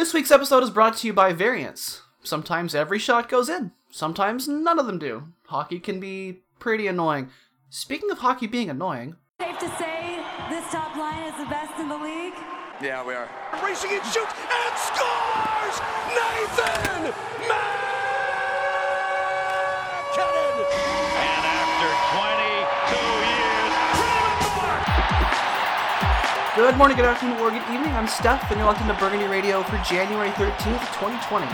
This week's episode is brought to you by Variance. Sometimes every shot goes in, sometimes none of them do. Hockey can be pretty annoying. Speaking of hockey being annoying, Safe to say this top line is the best in the league. Yeah, we are. Racing and shoots and scores! Nathan Good morning, good afternoon, or good evening. I'm Steph, and you're locked into Burgundy Radio for January 13th, 2020.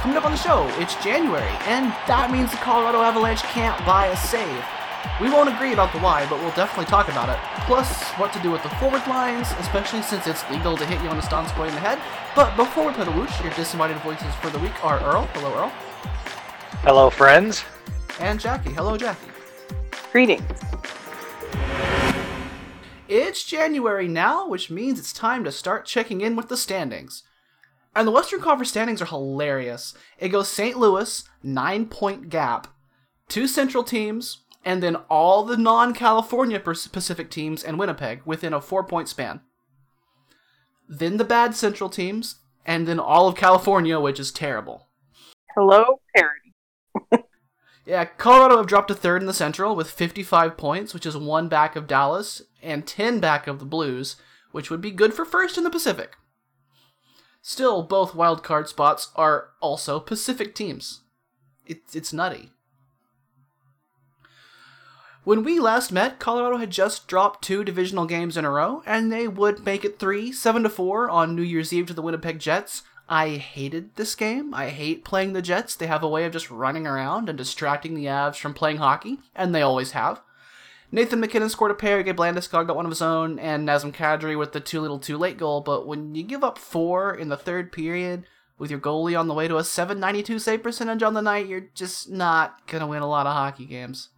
Coming up on the show, it's January, and that means the Colorado Avalanche can't buy a save. We won't agree about the why, but we'll definitely talk about it. Plus, what to do with the forward lines, especially since it's legal to hit you on a stance going in the head. But before we play the whoosh, your disinvited voices for the week are Earl. Hello, Earl. Hello, friends. And Jackie. Hello, Jackie. Greetings. It's January now, which means it's time to start checking in with the standings. And the Western Conference standings are hilarious. It goes St. Louis, nine point gap, two Central teams, and then all the non California Pacific teams and Winnipeg within a four point span. Then the bad Central teams, and then all of California, which is terrible. Hello, parody. Yeah, Colorado have dropped to third in the Central with 55 points, which is one back of Dallas and 10 back of the Blues, which would be good for first in the Pacific. Still, both wildcard spots are also Pacific teams. It's, it's nutty. When we last met, Colorado had just dropped two divisional games in a row, and they would make it three, seven to four on New Year's Eve to the Winnipeg Jets. I hated this game. I hate playing the Jets. They have a way of just running around and distracting the Avs from playing hockey, and they always have. Nathan MacKinnon scored a pair, Gabe Landeskog got one of his own, and Nazem Kadri with the too little too late goal, but when you give up four in the third period with your goalie on the way to a 792 save percentage on the night, you're just not going to win a lot of hockey games.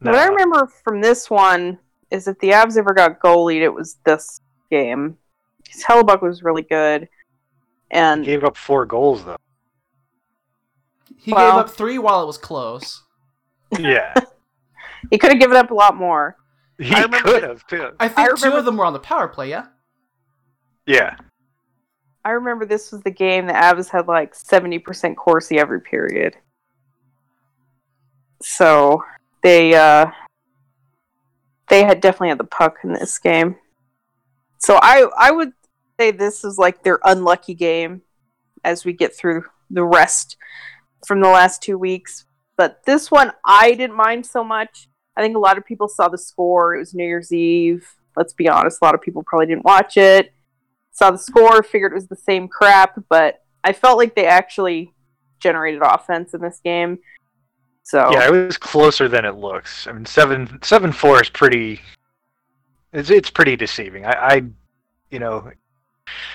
What I remember from this one is if the Avs ever got goalied, it was this game. Because Hellebuyck was really good. And he Gave up four goals though. He Well- gave up three while it was close. Yeah, he could have given up a lot more. he could have too. I think two remember- of them were on the power play, yeah? Yeah, I remember this was the game the Avs had like 70% Corsi every period. So they uh they had definitely had the puck in this game. So I I would say this is like their unlucky game as we get through the rest from the last two weeks. But this one I didn't mind so much. I think a lot of people saw the score. It was New Year's Eve. Let's be honest, a lot of people probably didn't watch it saw the score, figured it was the same crap, but I felt like they actually generated offense in this game. So yeah, it was closer than it looks. I mean, seven seven four is pretty. It's it's pretty deceiving. I, I you know,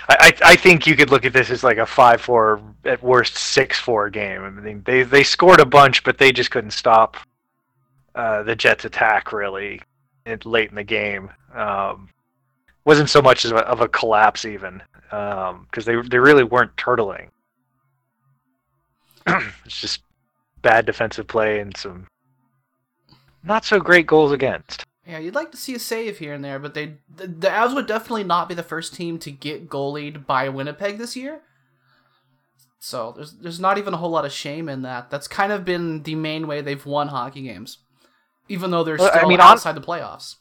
I I think you could look at this as like a five four at worst six four game. I mean, they they scored a bunch, but they just couldn't stop uh, the Jets' attack really late in the game. Um, wasn't so much a, of a collapse even because they they really weren't turtling. it's just bad defensive play and some not so great goals against. Yeah, you'd like to see a save here and there, but they the, the Avs would definitely not be the first team to get goalied by Winnipeg this year. So there's there's not even a whole lot of shame in that. That's kind of been the main way they've won hockey games, even though they're Well, I still mean, outside the playoffs.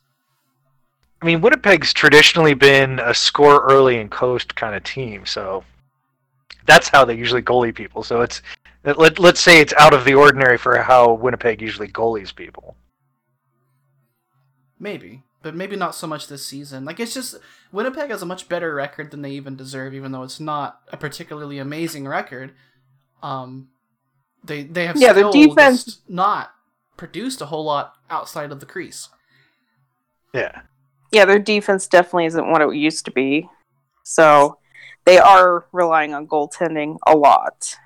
I mean, Winnipeg's traditionally been a score early and coast kind of team, so that's how they usually goalie people. So it's let, let's say it's out of the ordinary for how Winnipeg usually goalies people. Maybe, but maybe not so much this season. Like it's just Winnipeg has a much better record than they even deserve, even though it's not a particularly amazing record. Um, they they have Yeah, their still defense- not produced a whole lot outside of the crease. Yeah. yeah, their defense definitely isn't what it used to be. So they are relying on goaltending a lot.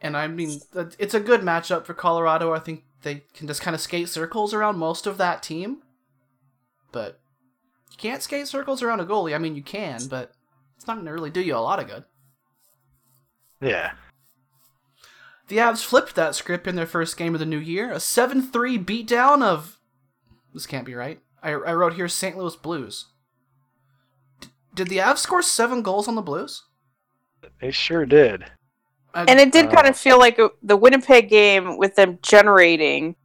And I mean, it's a good matchup for Colorado. I think they can just kind of skate circles around most of that team. But you can't skate circles around a goalie. I mean, you can, but it's not going to really do you a lot of good. Yeah. The Avs flipped that script in their first game of the new year. A 7 3 beatdown of. This can't be right. I, I wrote here St. Louis Blues. D- Did the Avs score seven goals on the Blues? They sure did. Uh, And it did Uh, kind of feel like a, the Winnipeg game with them generating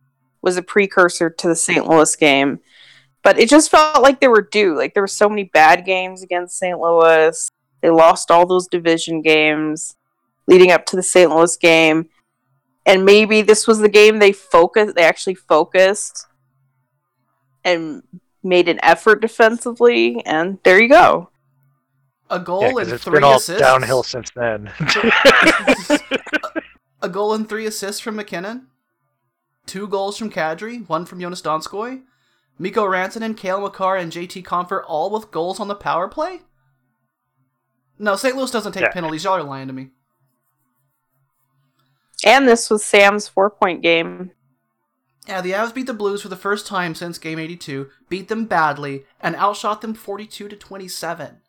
was a precursor to the St. Louis game. But it just felt like they were due. Like there were so many bad games against St. Louis. They lost all those division games leading up to the St. Louis game. And maybe this was the game they focused they actually focused and made an effort defensively and there you go. A goal Yeah, and it's three been all assists. downhill since then. a goal and three assists from MacKinnon. Two goals from Kadri, one from Joonas Donskoi. Mikko Rantanen, Cale Makar, and JT Compher all with goals on the power play? No, St. Louis doesn't take Yeah. penalties. Y'all are lying to me. And this was Sam's four point game. Yeah, the Avs beat the Blues for the first time since Game 82, beat them badly, and outshot them 42 to 27.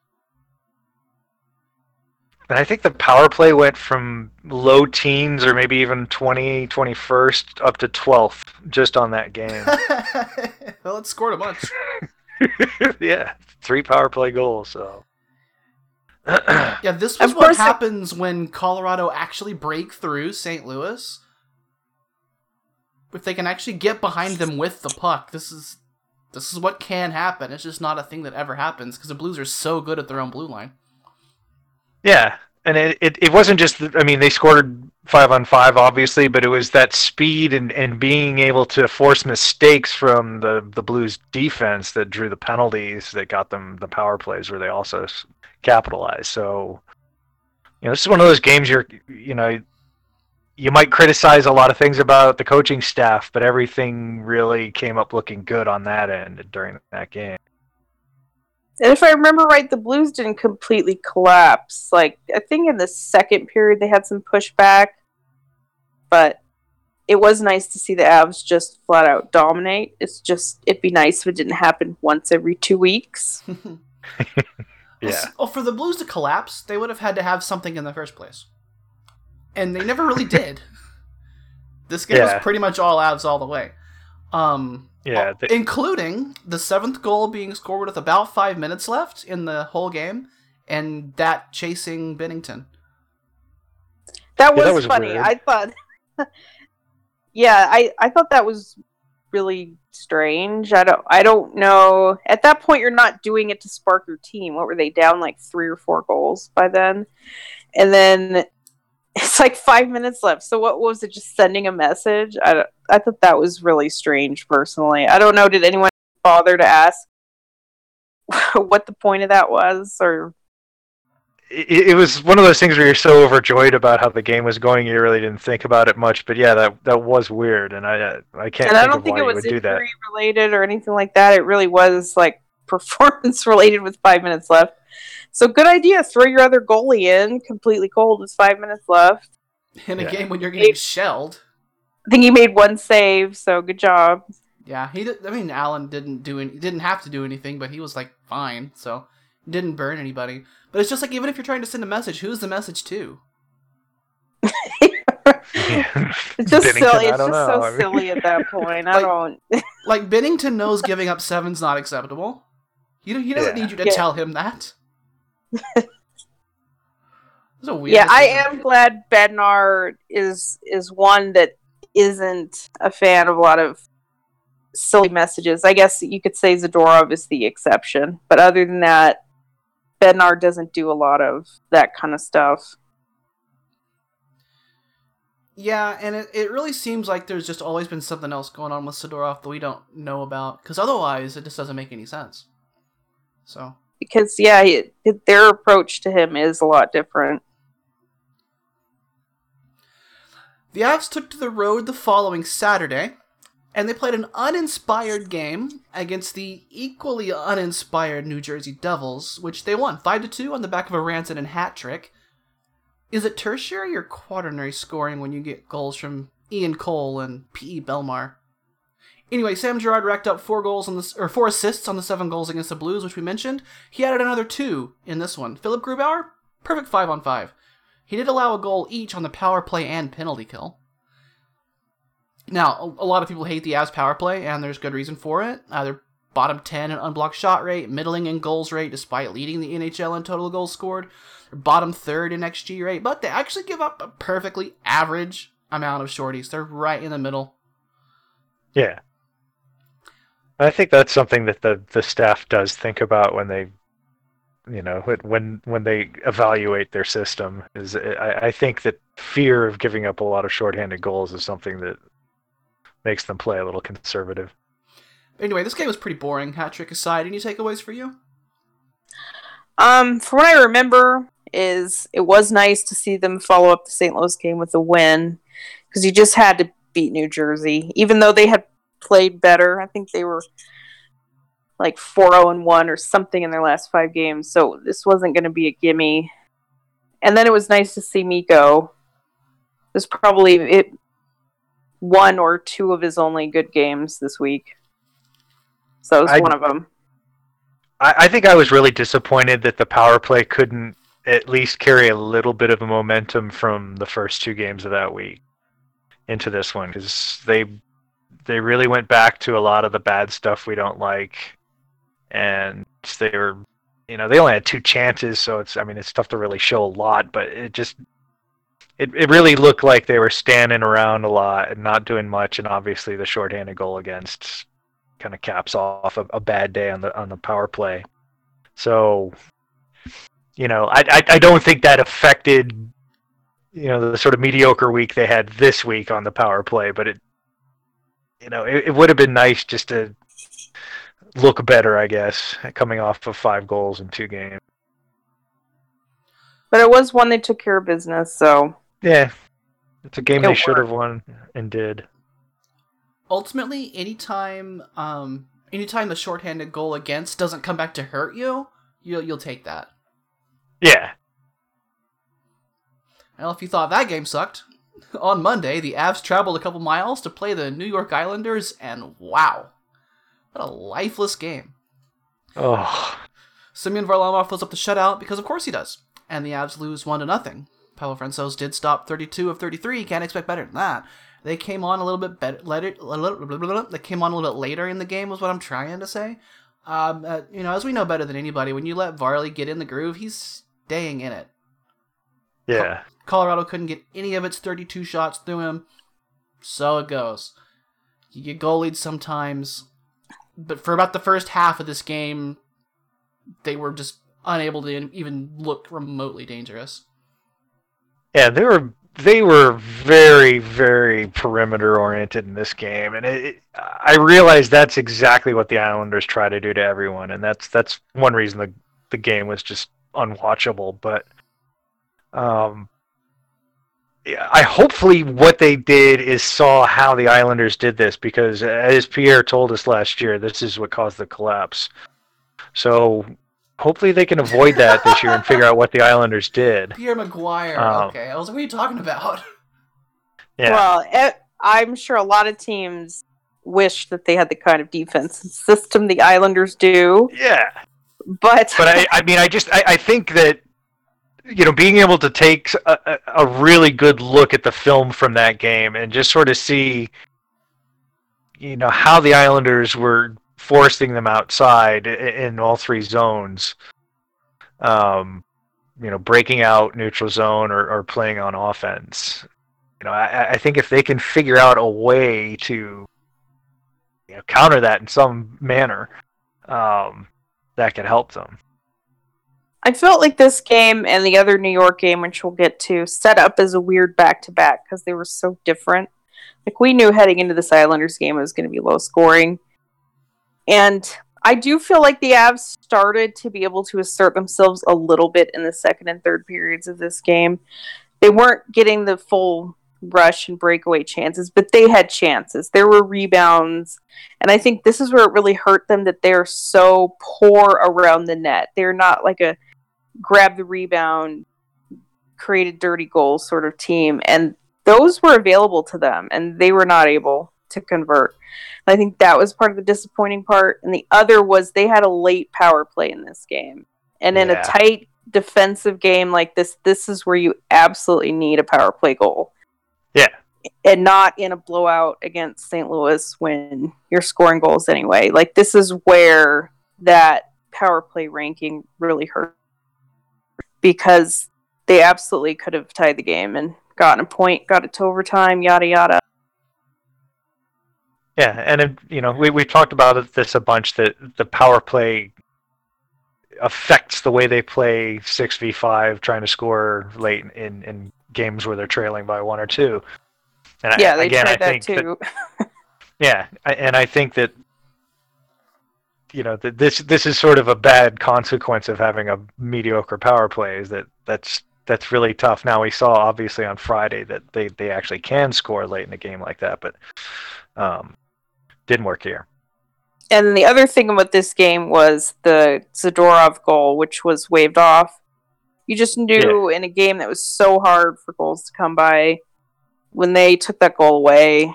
And I think the power play went from low teens or maybe even 20, 21st up to 12th just on that game. well, it scored a bunch. yeah, three power play goals. So Yeah, this was Of what course it- happens when Colorado actually break through St. Louis. If they can actually get behind them with the puck, this is this is what can happen. It's just not a thing that ever happens because the Blues are so good at their own blue line. Yeah, and it, it, it wasn't just. I mean, they scored five on five, obviously, but it was that speed and, and being able to force mistakes from the the Blues defense that drew the penalties that got them the power plays where they also capitalized. So, you know, this is one of those games you're you know you might criticize a lot of things about the coaching staff, but everything really came up looking good on that end during that game. And if I remember right, the Blues didn't completely collapse. Like I think in the second period they had some pushback, but it was nice to see the Avs just flat out dominate. It's just it'd be nice if it didn't happen once every two weeks. Yeah. Well, for the Blues to collapse, they would have had to have something in the first place. And they never really did. This game Yeah. was pretty much all Avs all the way. Um, Yeah, uh, they- including the seventh goal being scored with about five minutes left in the whole game, and that chasing Binnington. That Yeah, was, that was funny. weird. I thought Yeah, I, I thought that was really strange. I don't I don't know. At that point you're not doing it to spark your team. What were they down like 3 or 4 goals by then? And then it's like 5 minutes left. So what was it just sending a message? I I thought that was really strange personally. I don't know did anyone bother to ask what the point of that was or it, it was one of those things where you're so overjoyed about how the game was going, you really didn't think about it much. But yeah, that that was weird, and I I can't and I don't think it was injury related or anything like that. It really was like performance related with five minutes left. So good idea. Throw your other goalie in completely cold with five minutes left. In a Yeah. game when you're getting shelled. I think he made one save, so good job. Yeah, he did. I mean, Allen didn't do any, didn't have to do anything, but he was like fine, so didn't burn anybody. But it's just like even if you're trying to send a message, who's the message to? It's just Binnington, silly. It's just know. so I mean- silly at that point. I Like- don't. Like Binnington knows giving up seven's not acceptable. You don't, he doesn't Yeah. need you to Yeah. tell him that. It's a weird. yeah, I am glad Bednar is is one that isn't a fan of a lot of silly messages. I guess you could say Zadorov is the exception, but other than that, Bednar doesn't do a lot of that kind of stuff. Yeah, and it, it really seems like there's just always been something else going on with Zadorov that we don't know about, because otherwise it just doesn't make any sense. So, Because yeah, their approach to him is a lot different. the Avs took to the road the following Saturday, and they played an uninspired game against the equally uninspired New Jersey Devils, which they won 5 to 2 on the back of a Rantanen hat trick. Is it tertiary or quaternary scoring when you get goals from Ian Cole and P.E. Bellemare? Anyway, Sam Girard racked up four goals on this, or four assists on the seven goals against the Blues, which we mentioned. He added another two in this one. Philipp Grubauer, perfect five on five. He did allow a goal each on the power play and penalty kill. Now, a, lot of people hate the Avs power play, and there's good reason for it. Uh, they're bottom 10 in unblocked shot rate, middling in goals rate despite leading the NHL in total goals scored. Bottom third in XG rate, but they actually give up a perfectly average amount of shorties. They're right in the middle. Yeah. I think that's something that the, the staff does think about when they, you know, when when they evaluate their system. Is I, I think that fear of giving up a lot of shorthanded goals is something that makes them play a little conservative. Anyway, this game was pretty boring. Hat trick aside, any takeaways for you? Um, from what I remember, is it was nice to see them follow up the St. Louis game with a win because you just had to beat New Jersey, even though they had played better. I think they were like 4-0 and 1 or something in their last 5 games. So this wasn't going to be a gimme. And then it was nice to see Mikko. This probably it one or two of his only good games this week. So it was I- one of them. I, I think I was really disappointed that the power play couldn't at least carry a little bit of a momentum from the first two games of that week into this one because they they really went back to a lot of the bad stuff we don't like, and they were you know they only had two chances, so it's I mean it's tough to really show a lot, but it just it, it really looked like they were standing around a lot and not doing much, and obviously the shorthanded goal against kind of caps off a, a bad day on the on the power play. So, you know, I, I I don't think that affected you know the sort of mediocre week they had this week on the power play, but it you know it, it would have been nice just to look better, I guess, coming off of five goals in two games. But it was one they took care of business, so. Yeah, it's a game It they should have won and did. ultimately anytime um anytime the shorthanded goal against doesn't come back to hurt you you'll you'll take that. Yeah, well if you thought that game sucked on monday the avs traveled a couple miles to play the new york islanders and wow what a lifeless game oh, Semyon Varlamov fills up the shutout because of course he does. And the Avs lose 1 to nothing. Pavel Francouz did stop 32 of 33. Can't expect better than that. They came on a little bit better. Later, they came on a little bit later in the game, was what I'm trying to say. Um, uh, you know, as we know better than anybody, when you let Varley get in the groove, he's staying in it. yeah. Colorado couldn't get any of its 32 shots through him. So it goes. You get goalied sometimes, but for about the first half of this game, they were just unable to even look remotely dangerous. Yeah, they were they were very very perimeter oriented in this game, and it, it, I realize that's exactly what the Islanders try to do to everyone, and that's that's one reason the the game was just unwatchable. But um, I hopefully what they did is saw how the Islanders did this because as Pierre told us last year, this is what caused the collapse. So hopefully they can avoid that this year and figure out what the Islanders did. Pierre McGuire. Oh. okay, I was like, what are you talking about? Yeah. Well, I'm sure a lot of teams wish that they had the kind of defense system the Islanders do, yeah. but, but I, I mean, I just, I, I think that, you know, being able to take a, a- really good look at the film from that game and just sort of see, you know, how the Islanders were forcing them outside in all three zones, um, you know, breaking out neutral zone or, or playing on offense. You know, I, I think if they can figure out a way to, you know, counter that in some manner, um, that could help them. I felt like this game and the other New York game, which we'll get to, set up as a weird back to back because they were so different. Like we knew heading into this Islanders game it was going to be low scoring, and I do feel like the Avs started to be able to assert themselves a little bit in the second and third periods of this game. They weren't getting the full rush and breakaway chances, but they had chances. There were rebounds. And I think this is where it really hurt them that they're so poor around the net. They're not like a grab the rebound, create a dirty goal sort of team. And those were available to them, and they were not able to convert. And I think that was part of the disappointing part. And the other was they had a late power play in this game. And in Yeah. a tight defensive game like this, this is where you absolutely need a power play goal. Yeah. and not in a blowout against St. Louis when you're scoring goals anyway. Like this is where that power play ranking really hurt because they absolutely could have tied the game and gotten a point, got it to overtime, yada yada. Yeah, and it, you know we we talked about this a bunch that the power play affects the way they play six v five, trying to score late in in games where they're trailing by one or two. And I- Yeah, they again, I that think that- too. Yeah, I- and I think that you know that this this is sort of a bad consequence of having a mediocre power play. Is that that's that's really tough. Now we saw obviously on Friday that they they actually can score late in a game like that, but um, didn't work here. And the other thing about this game was the Zadorov goal, which was waved off. You just knew in a game that was so hard for goals to come by, when they took that goal away.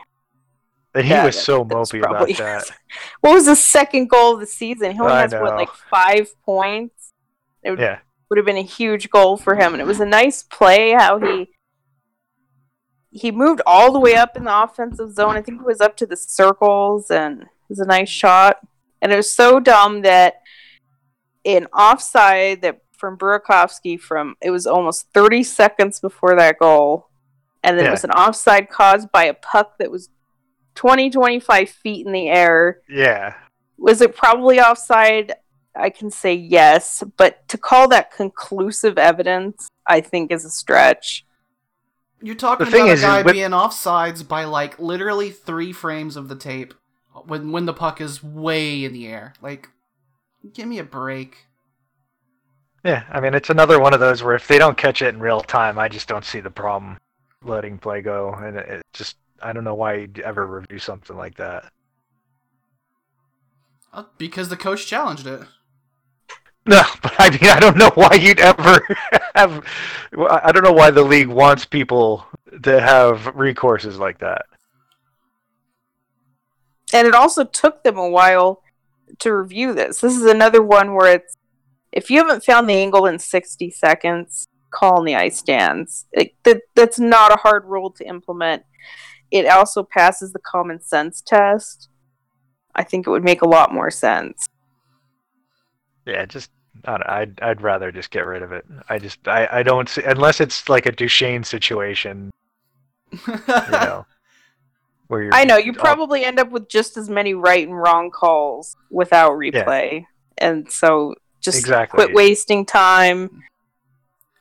And he Yeah, was so mopey about that. What was the second goal of the season? He only I has what, like five points. It would, Yeah, would have been a huge goal for him, and it was a nice play how he he moved all the way up in the offensive zone. I think it was up to the circles, and it was a nice shot. And it was so dumb that an offside that from Burakovsky from it was almost 30 seconds before that goal, and then it was an offside caused by a puck that was 20 25 feet in the air yeah. was it probably offside? I can say yes, but to call that conclusive evidence, I think is a stretch. You're talking The about is, a is guy with- being offsides by like literally three frames of the tape when when the puck is way in the air. Like, give me a break. Yeah, I mean it's another one of those where if they don't catch it in real time, I just don't see the problem letting play go, and it, it just I don't know why you'd ever review something like that. Uh, Because the coach challenged it. No, but I mean I don't know why you'd ever have. I don't know why the league wants people to have recourses like that. And it also took them a while to review this. This is another one where it's if you haven't found the angle in 60 seconds, call in the ice stands. It, that, that's not a hard rule to implement. It also passes the common sense test. I think it would make a lot more sense. Yeah, just I'd I'd rather just get rid of it. I just I I don't see unless it's like a Duchene situation, you know, where you're. I know you oh, probably end up with just as many right and wrong calls without replay, and so just Exactly. quit wasting time.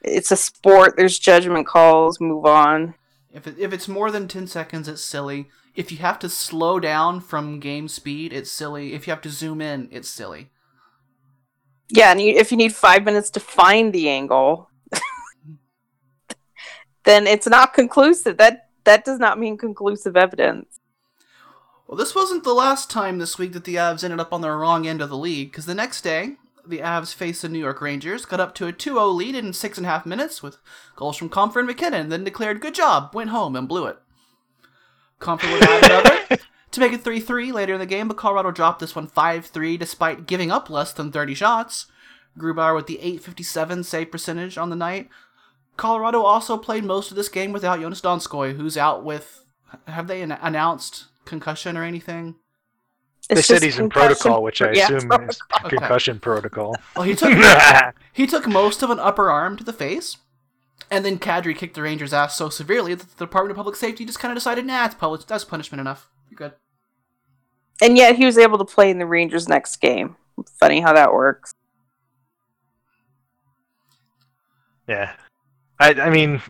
It's a sport. There's judgment calls. Move on. If it, if it's more than 10 seconds, it's silly. If you have to slow down from game speed, it's silly. If you have to zoom in, it's silly. Yeah, and you, if you need five minutes to find the angle, then it's not conclusive. That that does not mean conclusive evidence. Well, this wasn't the last time this week that the Avs ended up on the wrong end of the league, because the next day, the Avs faced the New York Rangers, got up to a 2 0 lead in six and a half minutes with goals from Compher and MacKinnon, then declared, Good job, went home and blew it. Compher would add another to make it 3 3 later in the game, but Colorado dropped this one 5 3 despite giving up less than 30 shots. Grubauer with the 857 save percentage on the night. Colorado also played most of this game without Joonas Donskoi, who's out with. Have they an- announced concussion or anything? They It's said he's in protocol, which I yeah, assume is protocol. concussion protocol. Well, he took he took most of an upper arm to the face, and then Kadri kicked the Rangers' ass so severely that the Department of Public Safety just kind of decided, nah, it's public, that's punishment enough. You're good. And yet he was able to play in the Rangers' next game. Funny how that works. Yeah, I I mean,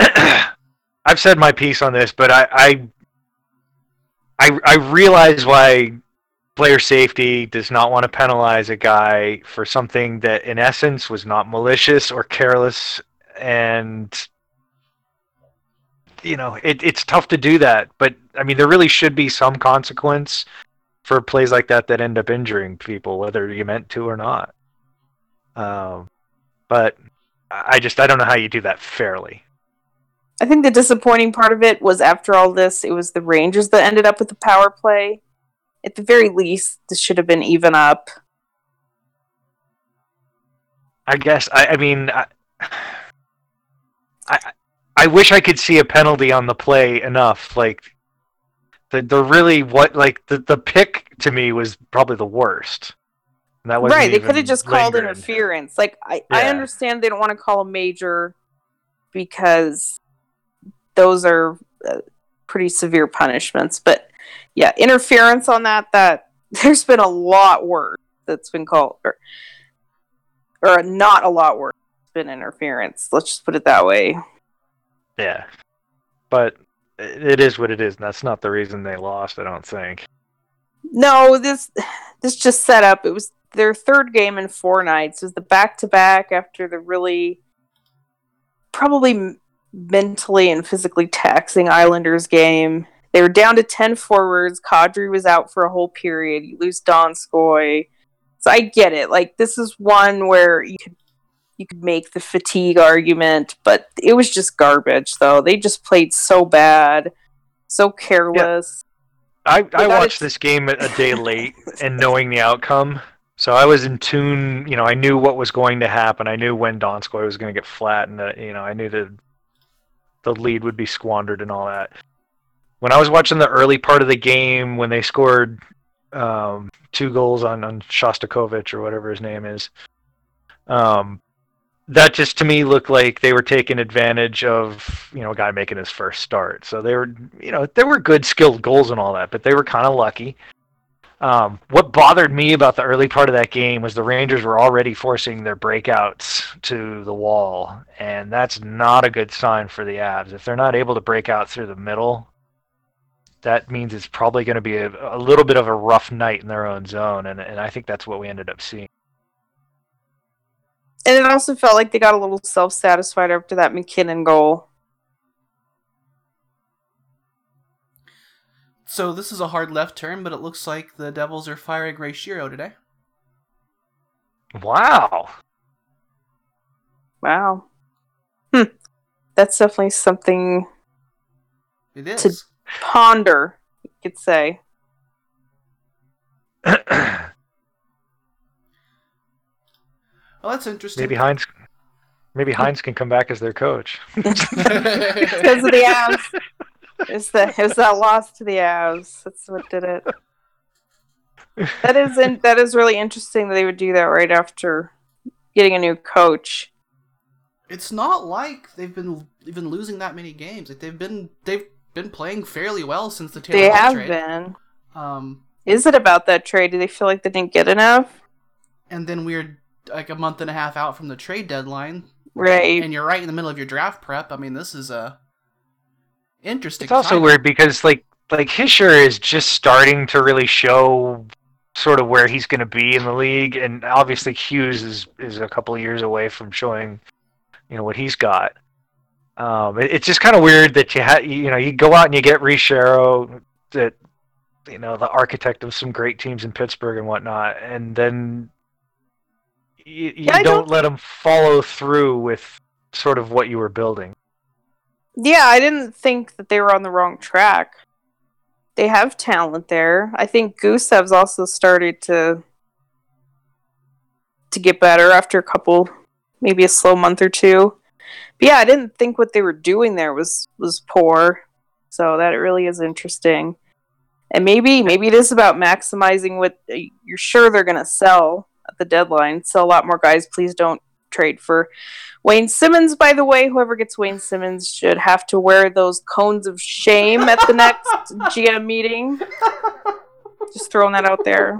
I've said my piece on this, but I I I, I realize why player safety does not want to penalize a guy for something that in essence was not malicious or careless. And you know it, it's tough to do that. But i mean there really should be some consequence for plays like that that end up injuring people whether you meant to or not. Um, but i just i don't know how you do that fairly I think the disappointing part of it was after all this, it was the Rangers that ended up with the power play. At the very least, this should have been even up. I guess I, I mean I, I I wish I could see a penalty on the play enough. Like the the really what like the the pick to me was probably the worst. And that wasn't right, they could have just called interference. Like I, I understand they don't want to call a major because those are uh, pretty severe punishments. But yeah, interference on that that there's been a lot worse that's been called or or not a lot worse that's been interference. Let's just put it that way. Yeah, but it is what it is, and that's not the reason they lost. I don't think. No, this this just set up. It was their third game in four nights. It was the back to back after the really probably mentally and physically taxing Islanders game. They were down to ten forwards. Kadri was out for a whole period. You lose Donskoi. So I get it. Like this is one where you could you could make the fatigue argument, but it was just garbage though. They just played so bad, so careless. I, I watched this game a day late and knowing the outcome, so I was in tune. You know, I knew what was going to happen. I knew when Donskoi was going to get flat, and uh, you know, I knew the the lead would be squandered and all that. When I was watching the early part of the game, when they scored um, two goals on on Shostakovich or whatever his name is, um, that just to me looked like they were taking advantage of you know a guy making his first start. So they were you know there were good skilled goals and all that, but they were kind of lucky. Um, what bothered me about the early part of that game was the Rangers were already forcing their breakouts to the wall, and that's not a good sign for the Avs. If they're not able to break out through the middle, that means it's probably going to be a, a little bit of a rough night in their own zone, and, and I think that's what we ended up seeing. And it also felt like they got a little self satisfied after that MacKinnon goal. So this is a hard left turn, but it looks like the Devils are firing Ray Shero today. Wow. Wow. Hmm. That's definitely something It is. To- ponder, you could say. Well, that's interesting. maybe Hynes, maybe Hynes can come back as their coach. Because of the Avs. It's the it was that loss to the Avs. That's what did it. That is in, that is really interesting that they would do that right after getting a new coach. it's not like they've been even losing that many games. Like they've been they've been playing fairly well since the Taylor They have trade. been. Um, Is it about that trade? Do they feel like they didn't get enough? and then we're like a month and a half out from the trade deadline, Right. and you're right in the middle of your draft prep. I mean, this is a interesting. It's also timing. weird because like like Hischier is just starting to really show sort of where he's going to be in the league, and obviously Hughes is is a couple of years away from showing, you know, what he's got. Um, it- it's just kind of weird that you ha- you know you go out and you get Ray Shero, that you know the architect of some great teams in Pittsburgh and whatnot, and then you, you Yeah, don't, don't- let him follow through with sort of what you were building. Yeah, I didn't think that they were on the wrong track. They have talent there. I think Gusev's also started to to get better after a couple, maybe a slow month or two. But yeah, I didn't think what they were doing there was was poor. So that really is interesting. And maybe maybe it is about maximizing what you're sure they're going to sell at the deadline. Sell a lot more guys. Please don't trade for Wayne Simmonds, by the way, whoever gets Wayne Simmonds should have to wear those cones of shame at the next GM meeting. Just throwing that out there.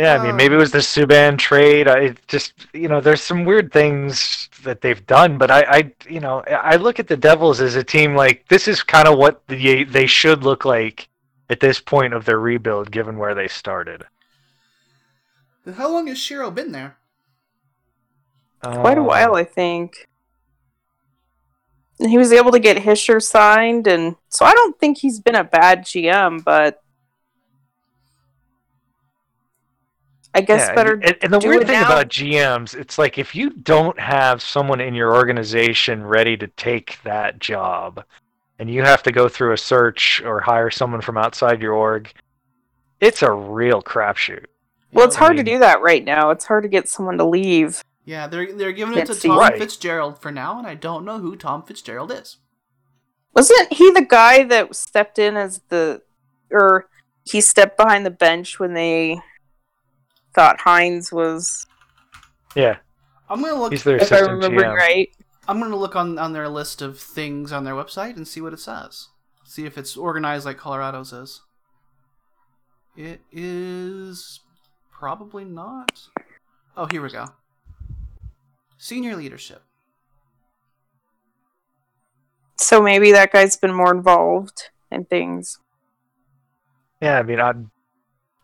Yeah, I mean, maybe it was the Subban trade. I it just, you know, there's some weird things that they've done, but I, I, you know, I look at the Devils as a team like this is kind of what the, they should look like at this point of their rebuild, given where they started. How long has Shero been there? Quite a Um, while, I think. And he was able to get Hischier signed, and so I don't think he's been a bad GM, but I guess yeah, better. And, and the do weird it thing now. about GMs, it's like if you don't have someone in your organization ready to take that job, and you have to go through a search or hire someone from outside your org, it's a real crapshoot. Well, it's hard to mean- do that right now. It's hard to get someone to leave. Yeah, they're they're giving it to Tom Right. Fitzgerald for now, and I don't know who Tom Fitzgerald is. Wasn't he the guy that stepped in as the, or he stepped behind the bench when they thought Hynes was, Yeah, I'm gonna look. he's their if I remember GM. right? I'm gonna look on on their list of things on their website and see what it says. See if it's organized like Colorado's is. It is probably not. Oh, here we go. Senior leadership. So maybe that guy's been more involved in things. Yeah, I mean, I'm.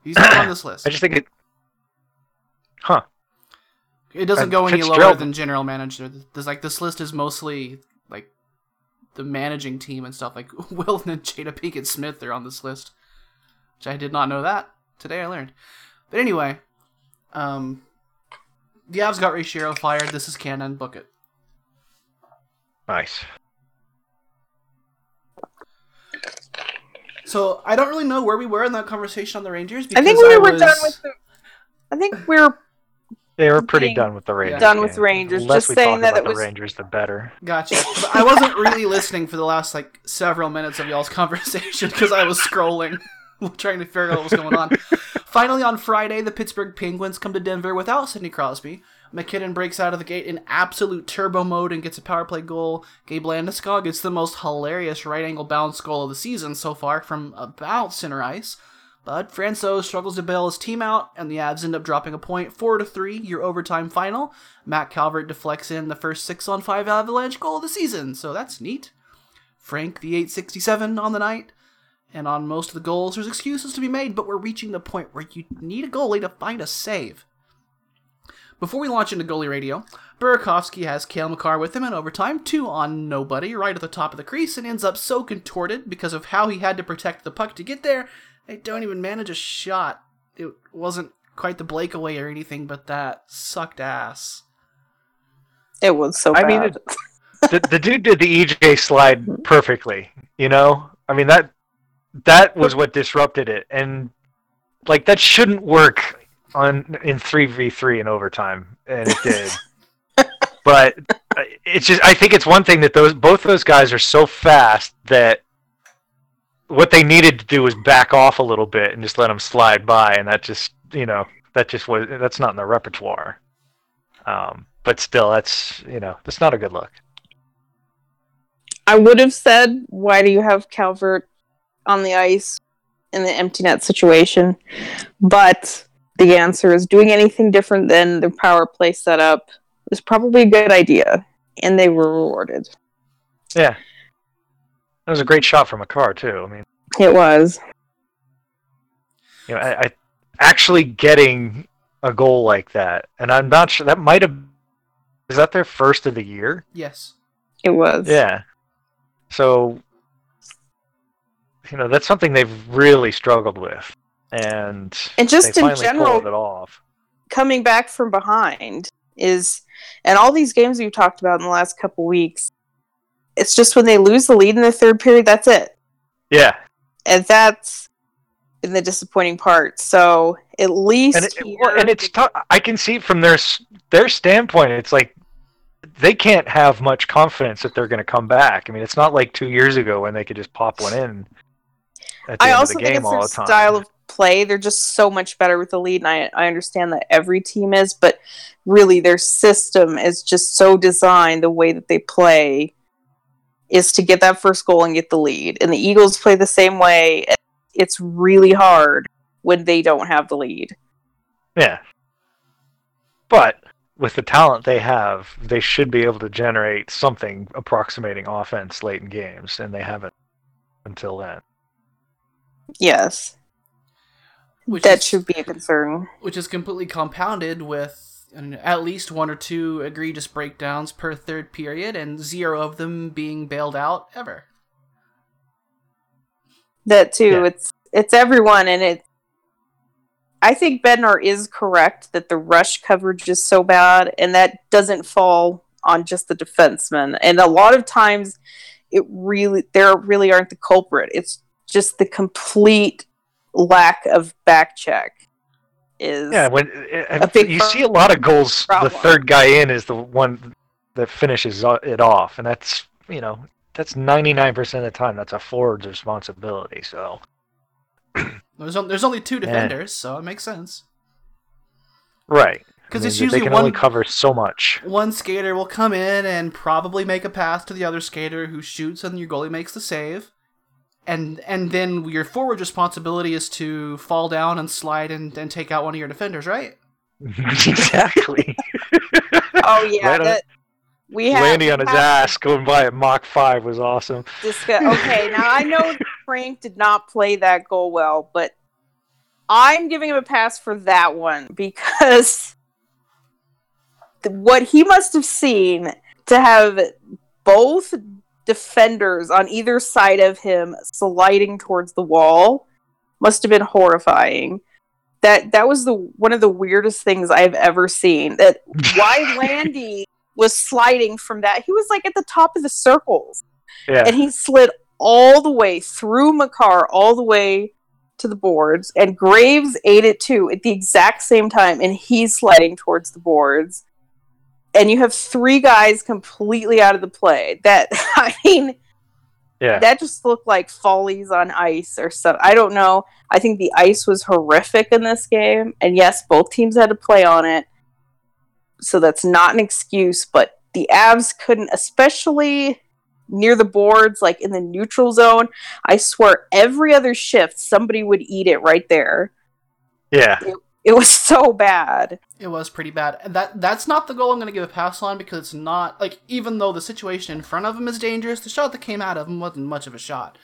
He's not on this list. I just think it. Huh. It doesn't go any lower than general manager. There's like this list is mostly like the managing team and stuff. Like Wilton and Jada Pinkett Smith are on this list, which I did not know that. Today I learned. But anyway, um, the Avs got Ray Shero fired. This is canon. Book it. Nice. So I don't really know where we were in that conversation on the Rangers. I think we were was- done with the. I think we were They were pretty done with the Rangers. done with game. Rangers, The just we saying talk that about it the was- Rangers, the better. Gotcha. But I wasn't really listening for the last like several minutes of y'all's conversation because I was scrolling, trying to figure out what was going on. Finally, on Friday, the Pittsburgh Penguins come to Denver without Sidney Crosby. MacKinnon breaks out of the gate in absolute turbo mode and gets a power play goal. Gabe Landeskog gets the most hilarious right angle bounce goal of the season so far from about center ice. But Franco struggles to bail his team out, and the Avs end up dropping a point, four to three, your overtime final. Matt Calvert deflects in the first six on five Avalanche goal of the season, so that's neat. Frank the 867 on the night, and on most of the goals, there's excuses to be made, but we're reaching the point where you need a goalie to find a save. Before we launch into goalie radio, Burakovsky has Cale Makar with him in overtime, two on nobody, right at the top of the crease, and ends up so contorted because of how he had to protect the puck to get there, they don't even manage a shot. It wasn't quite the Blake away or anything, but that sucked ass. It was so I bad. mean, it- the, the dude did the EJ slide perfectly. You know, I mean that that was what disrupted it, and like that shouldn't work on in three v three in overtime, and it did. but uh, it's just I think it's one thing that those both those guys are so fast that what they needed to do was back off a little bit and just let them slide by, and that just you know that just was that's not in their repertoire. Um, but still, that's you know that's not a good look. I would have said, why do you have Calvert on the ice in the empty net situation? But the answer is doing anything different than the power play setup was probably a good idea, and they were rewarded. Yeah. That was a great shot from Makar too. I mean, It was. you know, I, I actually getting a goal like that, and I'm not sure that might have is that their first of the year. Yes. It was. Yeah. So, you know, that's something they've really struggled with, and And just in general, it off. coming back from behind is and all these games we've talked about in the last couple weeks it's just when they lose the lead in the third period that's it Yeah, and that's in the disappointing part so at least and it, here- and it's tough. I can see from their their standpoint, it's like they can't have much confidence that they're going to come back. I mean, it's not like two years ago when they could just pop one in i also think it's their the style of play they're just so much better with the lead and I, I understand that every team is but really their system is just so designed the way that they play is to get that first goal and get the lead and the eagles play the same way it's really hard when they don't have the lead Yeah. But with the talent they have, they should be able to generate something approximating offense late in games, and they haven't until then. Yes Which that is, should be a concern which is completely compounded with an- at least one or two egregious breakdowns per third period, and zero of them being bailed out ever. that too Yeah. it's it's everyone and it i think bednar is correct that the rush coverage is so bad and that doesn't fall on just the defenseman and a lot of times it really there really aren't the culprit it's just the complete lack of back check is Yeah, when uh, A big you see a lot of goals, problem. the third guy in is the one that finishes it off, and that's you know that's ninety nine percent of the time that's a forward's responsibility. So There's, on- there's only two defenders, so it makes sense. right, Because I mean, it's they usually can one only cover so much. one skater will come in and probably make a pass to the other skater who shoots and your goalie makes the save. And and then your forward responsibility is to fall down and slide and, and take out one of your defenders, right? exactly. oh yeah Right that we have Landing on his ass going by at Mach five was awesome. discuss- okay now I know Frank did not play that goal well but I'm giving him a pass for that one because th- what he must have seen to have both defenders on either side of him sliding towards the wall must have been horrifying. That that was the one of the weirdest things I've ever seen. That why Landy was sliding from that. He was like at the top of the circles Yeah, and he slid all the way through Makar, all the way to the boards, and Graves ate it too at the exact same time, and he's sliding towards the boards. And you have three guys completely out of the play. That I mean, yeah. that just looked like follies on ice or something. I don't know. I think the ice was horrific in this game, and yes, both teams had to play on it, so that's not an excuse. But the Avs couldn't, especially near the boards, like in the neutral zone. I swear, every other shift, somebody would eat it right there. yeah. It was so bad. It was pretty bad. And that that's not the goal I'm going to give a pass on because it's not like even though the situation in front of him is dangerous, the shot that came out of him wasn't much of a shot.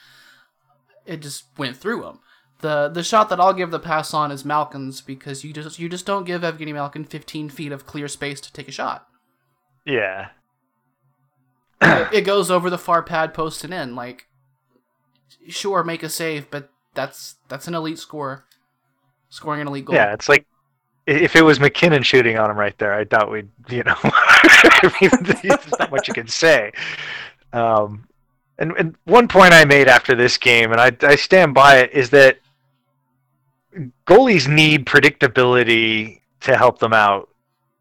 It just went through him. The the shot that I'll give the pass on is Malkin's because you just you just don't give Evgeny Malkin 15 feet of clear space to take a shot. Yeah. it, it goes over the far pad post and in. Like, sure, make a save, but that's that's an elite scorer, scoring an elite goal. Yeah, it's like if it was MacKinnon shooting on him right there, I doubt we'd, you know, I mean, there's not much you can say. Um, and, and one point I made after this game, and I, I stand by it, is that goalies need predictability to help them out.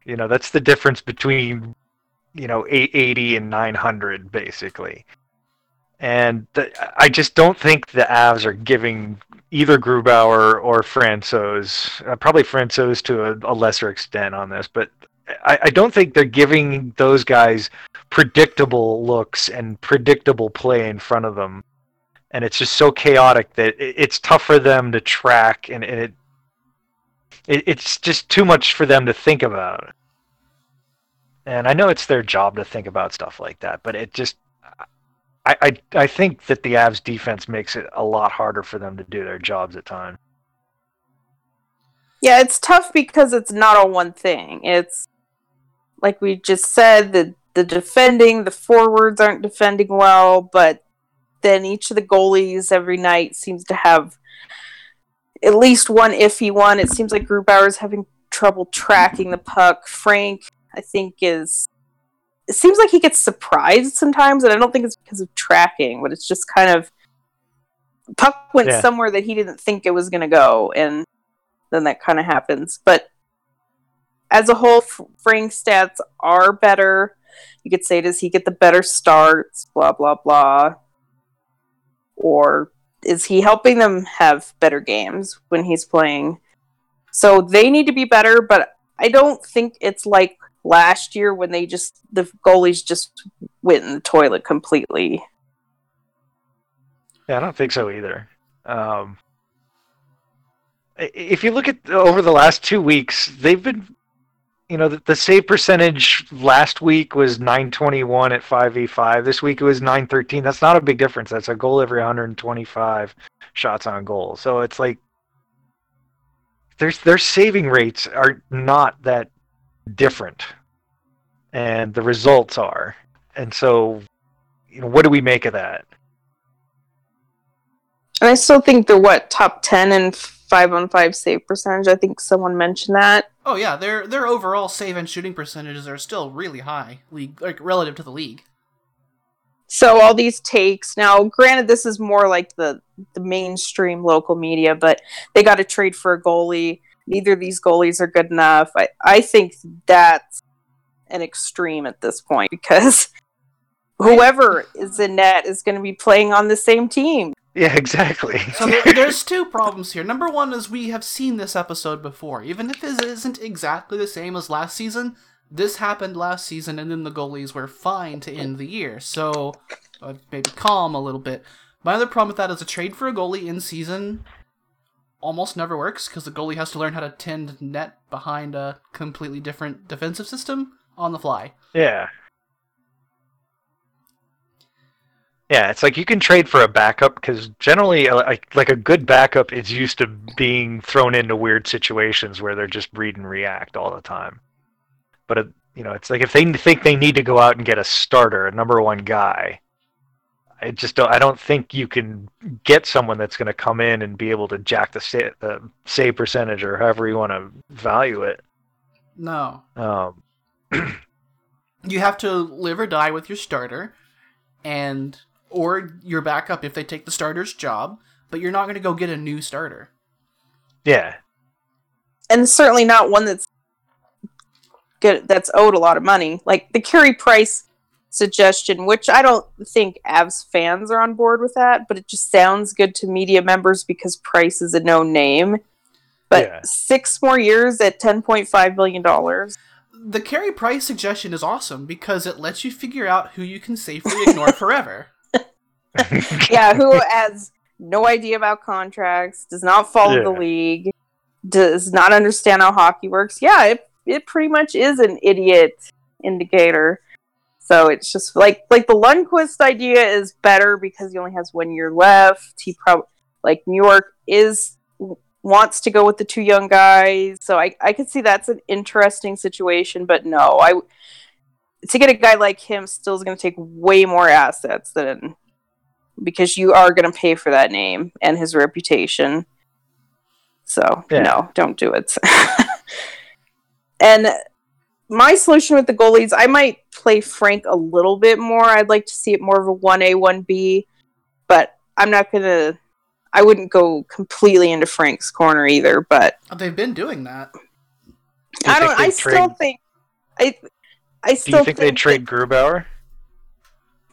You know, that's the difference between, you know, 880 and 900, basically. And the, I just don't think the Avs are giving either Grubauer or Francouz, uh, probably Francouz to a, a lesser extent on this, but I, I don't think they're giving those guys predictable looks and predictable play in front of them. And it's just so chaotic that it, it's tough for them to track, and, and it, it it's just too much for them to think about. And I know it's their job to think about stuff like that, but it just I, I think that the Avs defense makes it a lot harder for them to do their jobs at times. Yeah, it's tough because it's not all one thing. It's like we just said, the the defending, the forwards aren't defending well, but then each of the goalies every night seems to have at least one iffy one. It seems like Grubauer's having trouble tracking the puck. Frank, I think, is it seems like he gets surprised sometimes, and I don't think it's because of tracking, but it's just kind of puck went Yeah. somewhere that he didn't think it was going to go, and then that kind of happens. But as a whole, Frank's stats are better. You could say, does he get the better starts? Blah blah blah. Or is he helping them have better games when he's playing? So they need to be better, but I don't think it's like last year when they just the goalies just went in the toilet completely. Yeah, I don't think so either. Um, if you look at over the last two weeks, they've been, you know, the, the save percentage last week was 921 at 5v5. This week it was 913. That's not a big difference. That's a goal every 125 shots on goal. So it's like there's their saving rates are not that different, and the results are. And so, you know, what do we make of that? And I still think they're what top ten and five on five save percentage. I think someone mentioned that. Oh yeah, their their overall save and shooting percentages are still really high, league like relative to the league. So all these takes now, granted, this is more like the the mainstream local media, but they got to trade for a goalie. Neither of these goalies are good enough. I, I think that's an extreme at this point because whoever is in net is going to be playing on the same team. Yeah, exactly. So there, there's two problems here. Number one is we have seen this episode before. Even if it isn't exactly the same as last season, this happened last season, and then the goalies were fine to end the year. So uh, maybe calm a little bit. My other problem with that is a trade for a goalie in season almost never works because the goalie has to learn how to tend net behind a completely different defensive system on the fly. Yeah. Yeah, it's like you can trade for a backup because generally, uh, like like a good backup is used to being thrown into weird situations where they're just read and react all the time. But it, you know, it's like if they think they need to go out and get a starter, a number one guy, I just don't. I don't think you can get someone that's going to come in and be able to jack the save, the save percentage or however you want to value it. No. Um, you have to live or die with your starter and or your backup if they take the starter's job, but you're not going to go get a new starter. yeah, And certainly not one that's good that's owed a lot of money. Like the Carey Price suggestion, which I don't think Avs fans are on board with that, but it just sounds good to media members because Price is a known name. But Yeah. six more years at ten point five million dollars. The Carey Price suggestion is awesome because it lets you figure out who you can safely ignore forever. yeah, who has no idea about contracts, does not follow the league, does not understand how hockey works. Yeah, it it pretty much is an idiot indicator. So it's just like like the Lundqvist idea is better because he only has one year left. He probably like New York is wants to go with the two young guys. So I I could see that's an interesting situation, but no, I to get a guy like him still is going to take way more assets than because you are going to pay for that name and his reputation. So Yeah. no, don't do it. and my solution with the goalies, I might play Frank a little bit more. I'd like to see it more of a one A one B, but I'm not gonna. I wouldn't go completely into Frank's corner either. But oh, They've been doing that. Do I don't. I they'd still think. I. I Do still you think they'd that- trade Grubauer?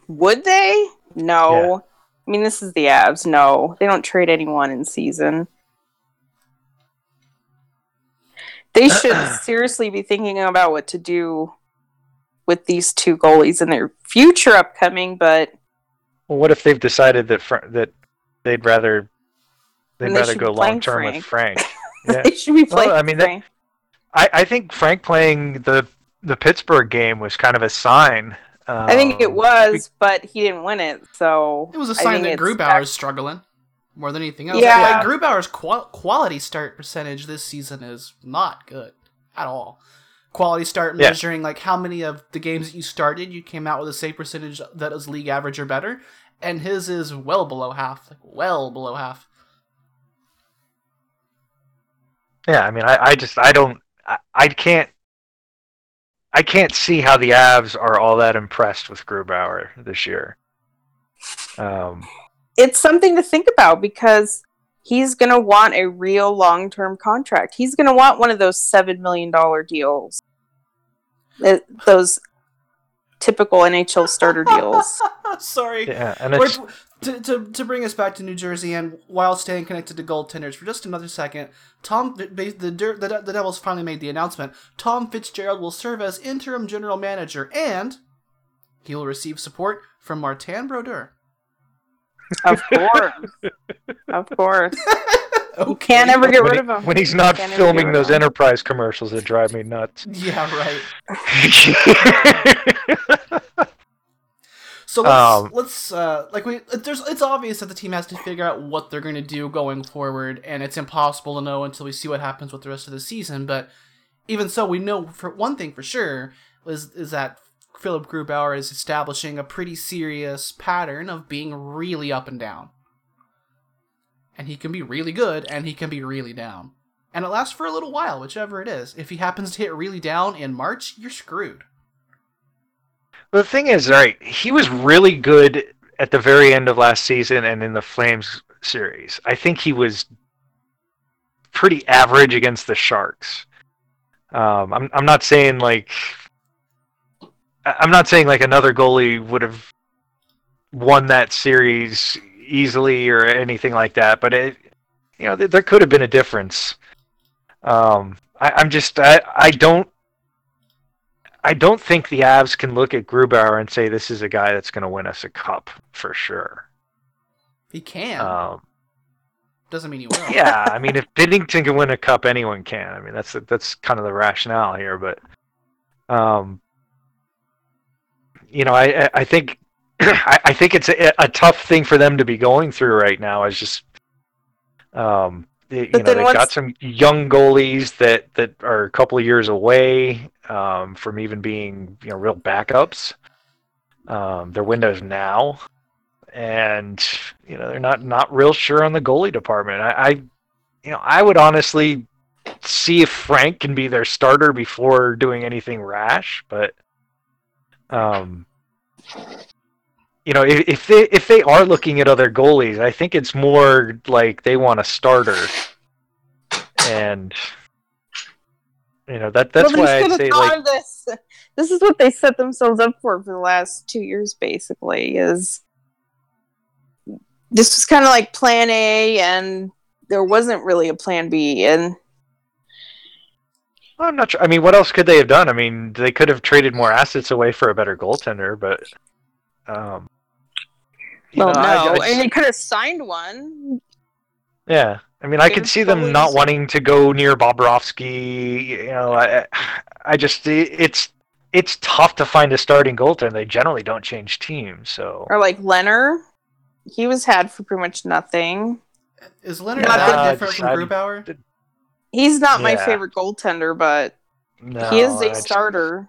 Would they? No. I mean, this is the Avs. No, they don't trade anyone in season. They should seriously be thinking about what to do with these two goalies in their future upcoming. But Well, what if they've decided that Fr- that they'd rather they'd they rather go long term with Frank. Frank? Yeah. they should be Well. I mean, that- I, I think Frank playing the the Pittsburgh game was kind of a sign. I think it Um, was, but he didn't win it. So It was a sign that it's Grubauer's struggling more than anything else. Yeah. Like, Grubauer's qual- quality start percentage this season is not good at all. Quality start Yeah. measuring like how many of the games that you started you came out with a save percentage that is league average or better, and his is well below half, like well below half. Yeah, I mean, I, I just I don't I, I can't I can't see how the Avs are all that impressed with Grubauer this year. Um, it's something to think about because he's going to want a real long term contract. He's going to want one of those $7 million deals. Th- those typical NHL starter deals. Sorry. yeah, and it's to, to, to bring us back to New Jersey and while staying connected to goaltenders for just another second, Tom the the, the, the Devils finally made the announcement. Tom Fitzgerald will serve as interim general manager and he will receive support from Martin Brodeur. Of course. of course. Okay. You can't ever get when, rid he- of him. when he's not Can't ever get filming those enterprise commercials that drive me nuts. Yeah, right. So let's Um, let's uh like we there's it's obvious that the team has to figure out what they're going to do going forward and it's impossible to know until we see what happens with the rest of the season but even so we know for one thing for sure is is that Philipp Grubauer is establishing a pretty serious pattern of being really up and down. And he can be really good and he can be really down. And it lasts for a little while, whichever it is. If he happens to hit really down in March, you're screwed. The thing is, right, he was really good at the very end of last season and in the Flames series. I think he was pretty average against the Sharks. Um, I'm I'm not saying like I'm not saying like another goalie would have won that series easily or anything like that, but it you know th- there could have been a difference. Um, I, I'm just I, I don't I don't think the Avs can look at Grubauer and say this is a guy that's going to win us a cup for sure. He can. Um, Doesn't mean he will. yeah, I mean, if Binnington can win a cup, anyone can. I mean, that's that's kind of the rationale here. But, um, you know, I I- think I, I think it's a, a tough thing for them to be going through right now. Is just, um, they, you know, they've once- got some young goalies that that are a couple of years away um, from even being you know real backups. Um, their windows now, and you know they're not not real sure on the goalie department. I, I you know I would honestly see if Frank can be their starter before doing anything rash, but um, you know if, if they if they are looking at other goalies, I think it's more like they want a starter, and you know that that's well, why I say like this. This is what they set themselves up for for the last two years, basically. Is this was kind of like Plan A, and there wasn't really a Plan B, and I'm not sure. I mean, what else could they have done? I mean, they could have traded more assets away for a better goaltender, but um, well, know, no, I just- and they could have signed one. yeah. I mean, I They could see them always- not wanting to go near Bobrovsky. You know, I, I just it's it's tough to find a starting goaltender. They generally don't change teams, so Or like Leonard, he was had for pretty much nothing. Is Leonard Not that that- different from I- Grubauer? He's not my Yeah. favorite goaltender, but no, he is I a just- starter.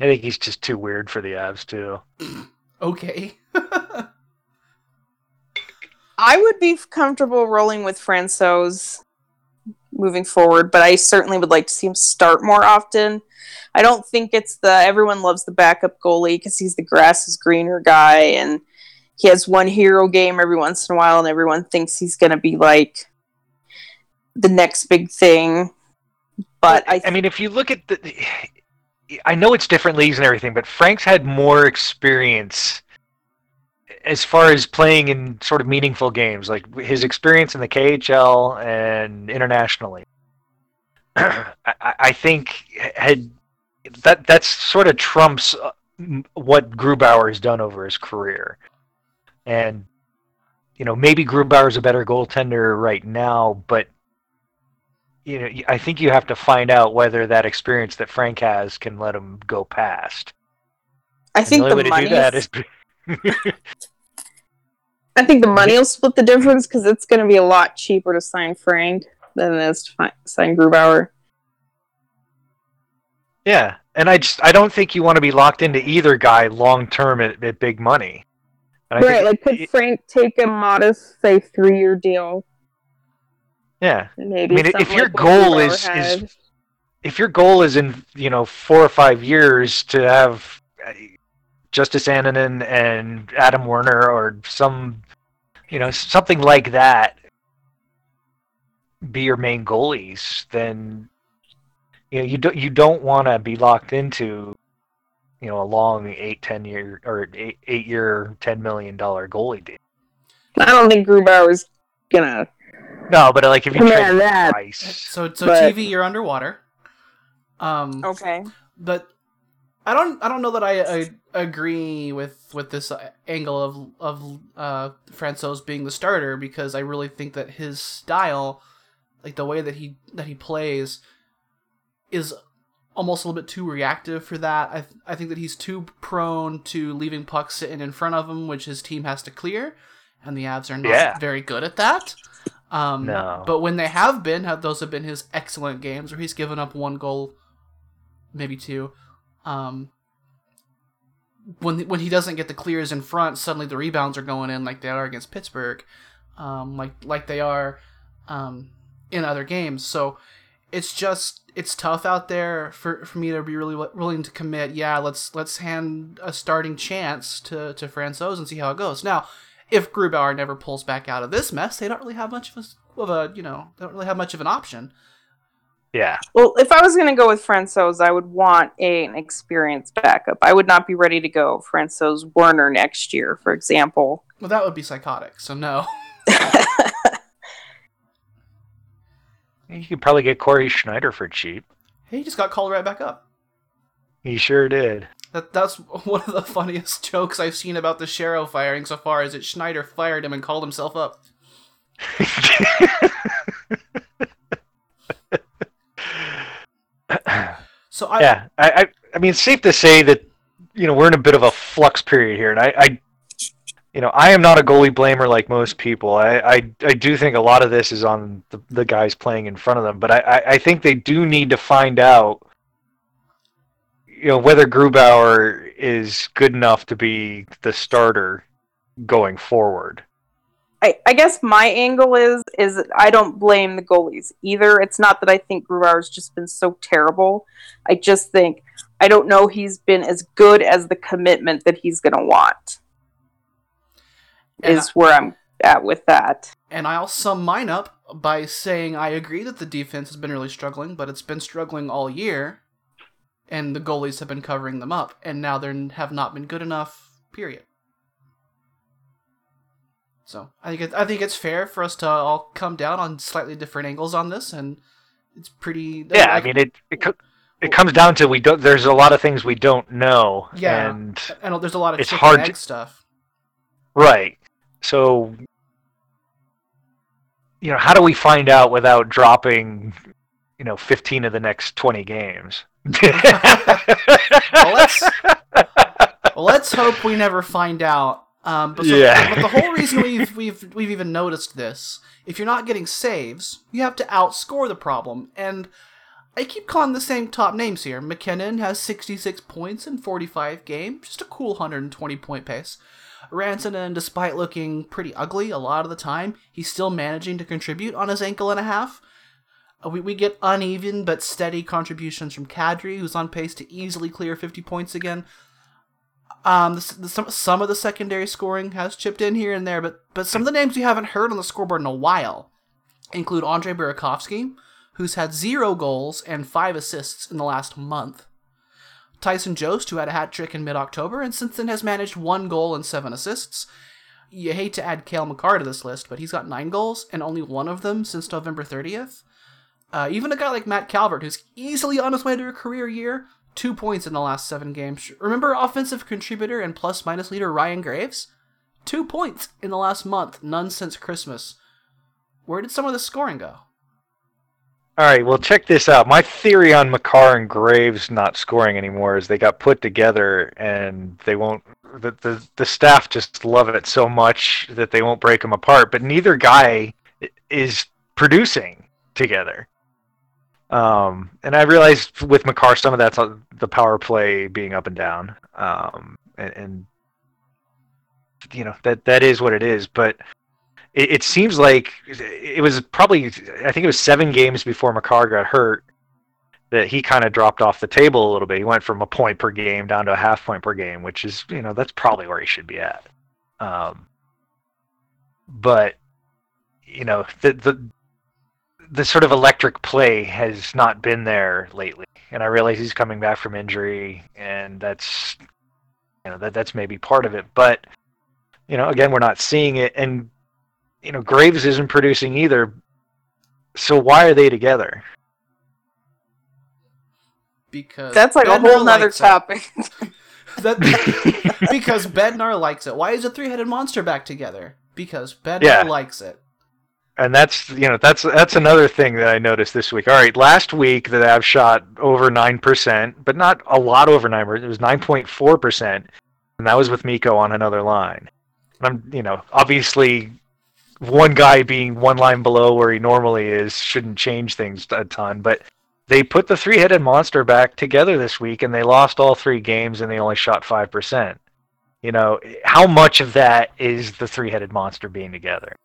I think he's just too weird for the Avs too. Okay. I would be comfortable rolling with Francouz moving forward, but I certainly would like to see him start more often. I don't think it's the everyone loves the backup goalie because he's the grass is greener guy and he has one hero game every once in a while and everyone thinks he's going to be like the next big thing. But I, I mean, if you look at the, I know it's different leagues and everything, but Frank's had more experience as far as playing in sort of meaningful games, like his experience in the KHL and internationally. I, I think had that that's sort of trumps uh, what Grubauer has done over his career, and you know maybe Grubauer's a better goaltender right now, but you know, I think you have to find out whether that experience that Frank has can let him go past. I And think the the, money that is, I think the money will split the difference because it's going to be a lot cheaper to sign Frank than it is to sign Grubauer. yeah, and I just I don't think you want to be locked into either guy long term at, at big money. Right, like could Frank take a modest, say, three-year deal? Yeah, maybe I mean, if your like goal is- had. is- if your goal is in you know four or five years to have uh, Justus Annunen and Adam Werner or some you know something like that be your main goalies, then you know you don't you don't want to be locked into you know a long eight ten year or eight, eight year ten million dollar goalie deal. I don't think Grubauer's gonna No, but like if you command trade that. price, So so But- TV, you're underwater. Um, Okay. but I don't I don't know that I, I agree with with this uh, angle of of uh Francouz being the starter because I really think that his style, like the way that he that he plays, is almost a little bit too reactive for that. I th- I think that he's too prone to leaving pucks sitting in front of him, which his team has to clear, and the Avs are not Yeah. very good at that. Um, No. But when they have been, have those have been his excellent games where he's given up one goal, maybe two. Um, when when he doesn't get the clears in front, suddenly the rebounds are going in like they are against Pittsburgh, um, like like they are um, in other games. So it's just it's tough out there for, for me to be really willing to commit. Yeah, let's let's hand a starting chance to to Francouz and see how it goes. Now, if Grubauer never pulls back out of this mess, they don't really have much of a, of a you know, they don't really have much of an option. Yeah. Well, if I was going to go with Francouz, I would want a, an experienced backup. I would not be ready to go Francouz Werner next year, for example. Well, that would be psychotic. So no. You could probably get Cory Schneider for cheap. He just got called right back up. He sure did. That that's one of the funniest jokes I've seen about the Shero firing so far. Is that Schneider fired him and called himself up. So I yeah, I, I, I mean, it's safe to say that you know we're in a bit of a flux period here, and I, I you know, I am not a goalie blamer like most people. I, I, I do think a lot of this is on the, the guys playing in front of them, but I, I, I think they do need to find out, you know, whether Grubauer is good enough to be the starter going forward. I, I guess my angle is is I don't blame the goalies either. It's not that I think Grubauer's just been so terrible. I just think I don't know he's been as good as the commitment that he's going to want. And Is where I'm at with that. And I'll sum mine up by saying I agree that the defense has been really struggling, but it's been struggling all year, and the goalies have been covering them up, and now they have not been good enough. Period. So I think it, I think it's fair for us to all come down on slightly different angles on this, and it's pretty. Yeah, I mean, it, it, co- it oh. comes down to we don't. There's a lot of things we don't know. Yeah. and and there's a lot of it's hard to- stuff. Right. So, you know, how do we find out without dropping, you know, 15 of the next 20 games? Well, let's well, let's hope we never find out. Um, but, so- Yeah. but the whole reason we've we've we've even noticed this, if you're not getting saves, you have to outscore the problem. And I keep calling the same top names here. MacKinnon has 66 points in 45 games, just a cool 120 point pace. Rantanen, despite looking pretty ugly a lot of the time, he's still managing to contribute on his ankle and a half. Uh, We, we get uneven but steady contributions from Kadri, who's on pace to easily clear 50 points again. Um, the, the, some, some of the secondary scoring has chipped in here and there, but, but some of the names you haven't heard on the scoreboard in a while include Andrei Burakovsky, who's had zero goals and five assists in the last month. Tyson Jost, who had a hat trick in mid October and since then has managed one goal and seven assists. You hate to add Cale Makar to this list, but he's got nine goals and only one of them since November 30th. Uh, even a guy like Matt Calvert, who's easily on his way to a career year, two points in the last seven games. Remember offensive contributor and plus minus leader Ryan Graves? Two points in the last month, none since Christmas. Where did some of the scoring go? All right, well, check this out. My theory on Makar and Graves not scoring anymore is they got put together and they won't. The, the, the staff just love it so much that they won't break them apart. But neither guy is producing together. Um, and I realized with Makar, some of that's the power play being up and down. Um, and, and you know that that is what it is. But it, it seems like it was probably I think it was seven games before Makar got hurt that he kind of dropped off the table a little bit. He went from a point per game down to a half point per game, which is you know that's probably where he should be at. Um, but you know the the the sort of electric play has not been there lately, and I realize he's coming back from injury, and that's you know that that's maybe part of it, but you know again we're not seeing it and you know Graves isn't producing either. So why are they together? Because That's like a whole other topic. That, because Bednar likes it. Why is a three-headed monster back together? Because Bednar Yeah. likes it. And that's you know that's that's another thing that I noticed this week. All right, last week that I've shot over nine percent, but not a lot over nine. It was nine point four percent, and that was with Mikko on another line. And I'm you know obviously one guy being one line below where he normally is shouldn't change things a ton, but they put the three-headed monster back together this week, and they lost all three games, and they only shot five percent. You know how much of that is the three-headed monster being together?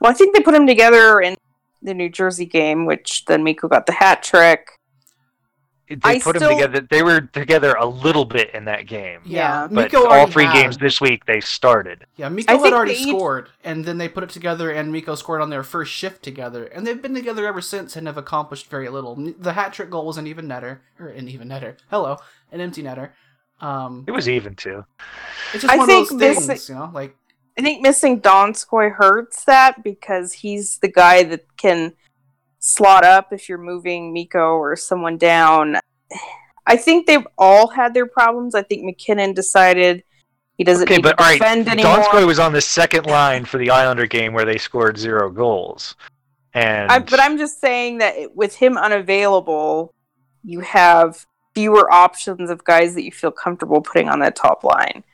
Well, I think they put them together in the New Jersey game, which then Mikko got the hat trick. they I put still- them together. They were together a little bit in that game. Yeah. But Mikko all three had- games this week they started. Yeah, I Mikko had already they scored, and then they put it together, and Mikko scored on their first shift together, and they've been together ever since and have accomplished very little. The hat trick goal was an even netter, or an even netter. Hello, an empty netter. Um, It was even too. it's just I one think of those this- things, you know, like I think missing Donskoi hurts that because he's the guy that can slot up if you're moving Mikko or someone down. I think they've all had their problems. I think MacKinnon decided he doesn't Okay, need but to all right, defend anymore. Donskoi was on the second line for the Islander game where they scored zero goals, and I, but I'm just saying that with him unavailable, you have fewer options of guys that you feel comfortable putting on that top line.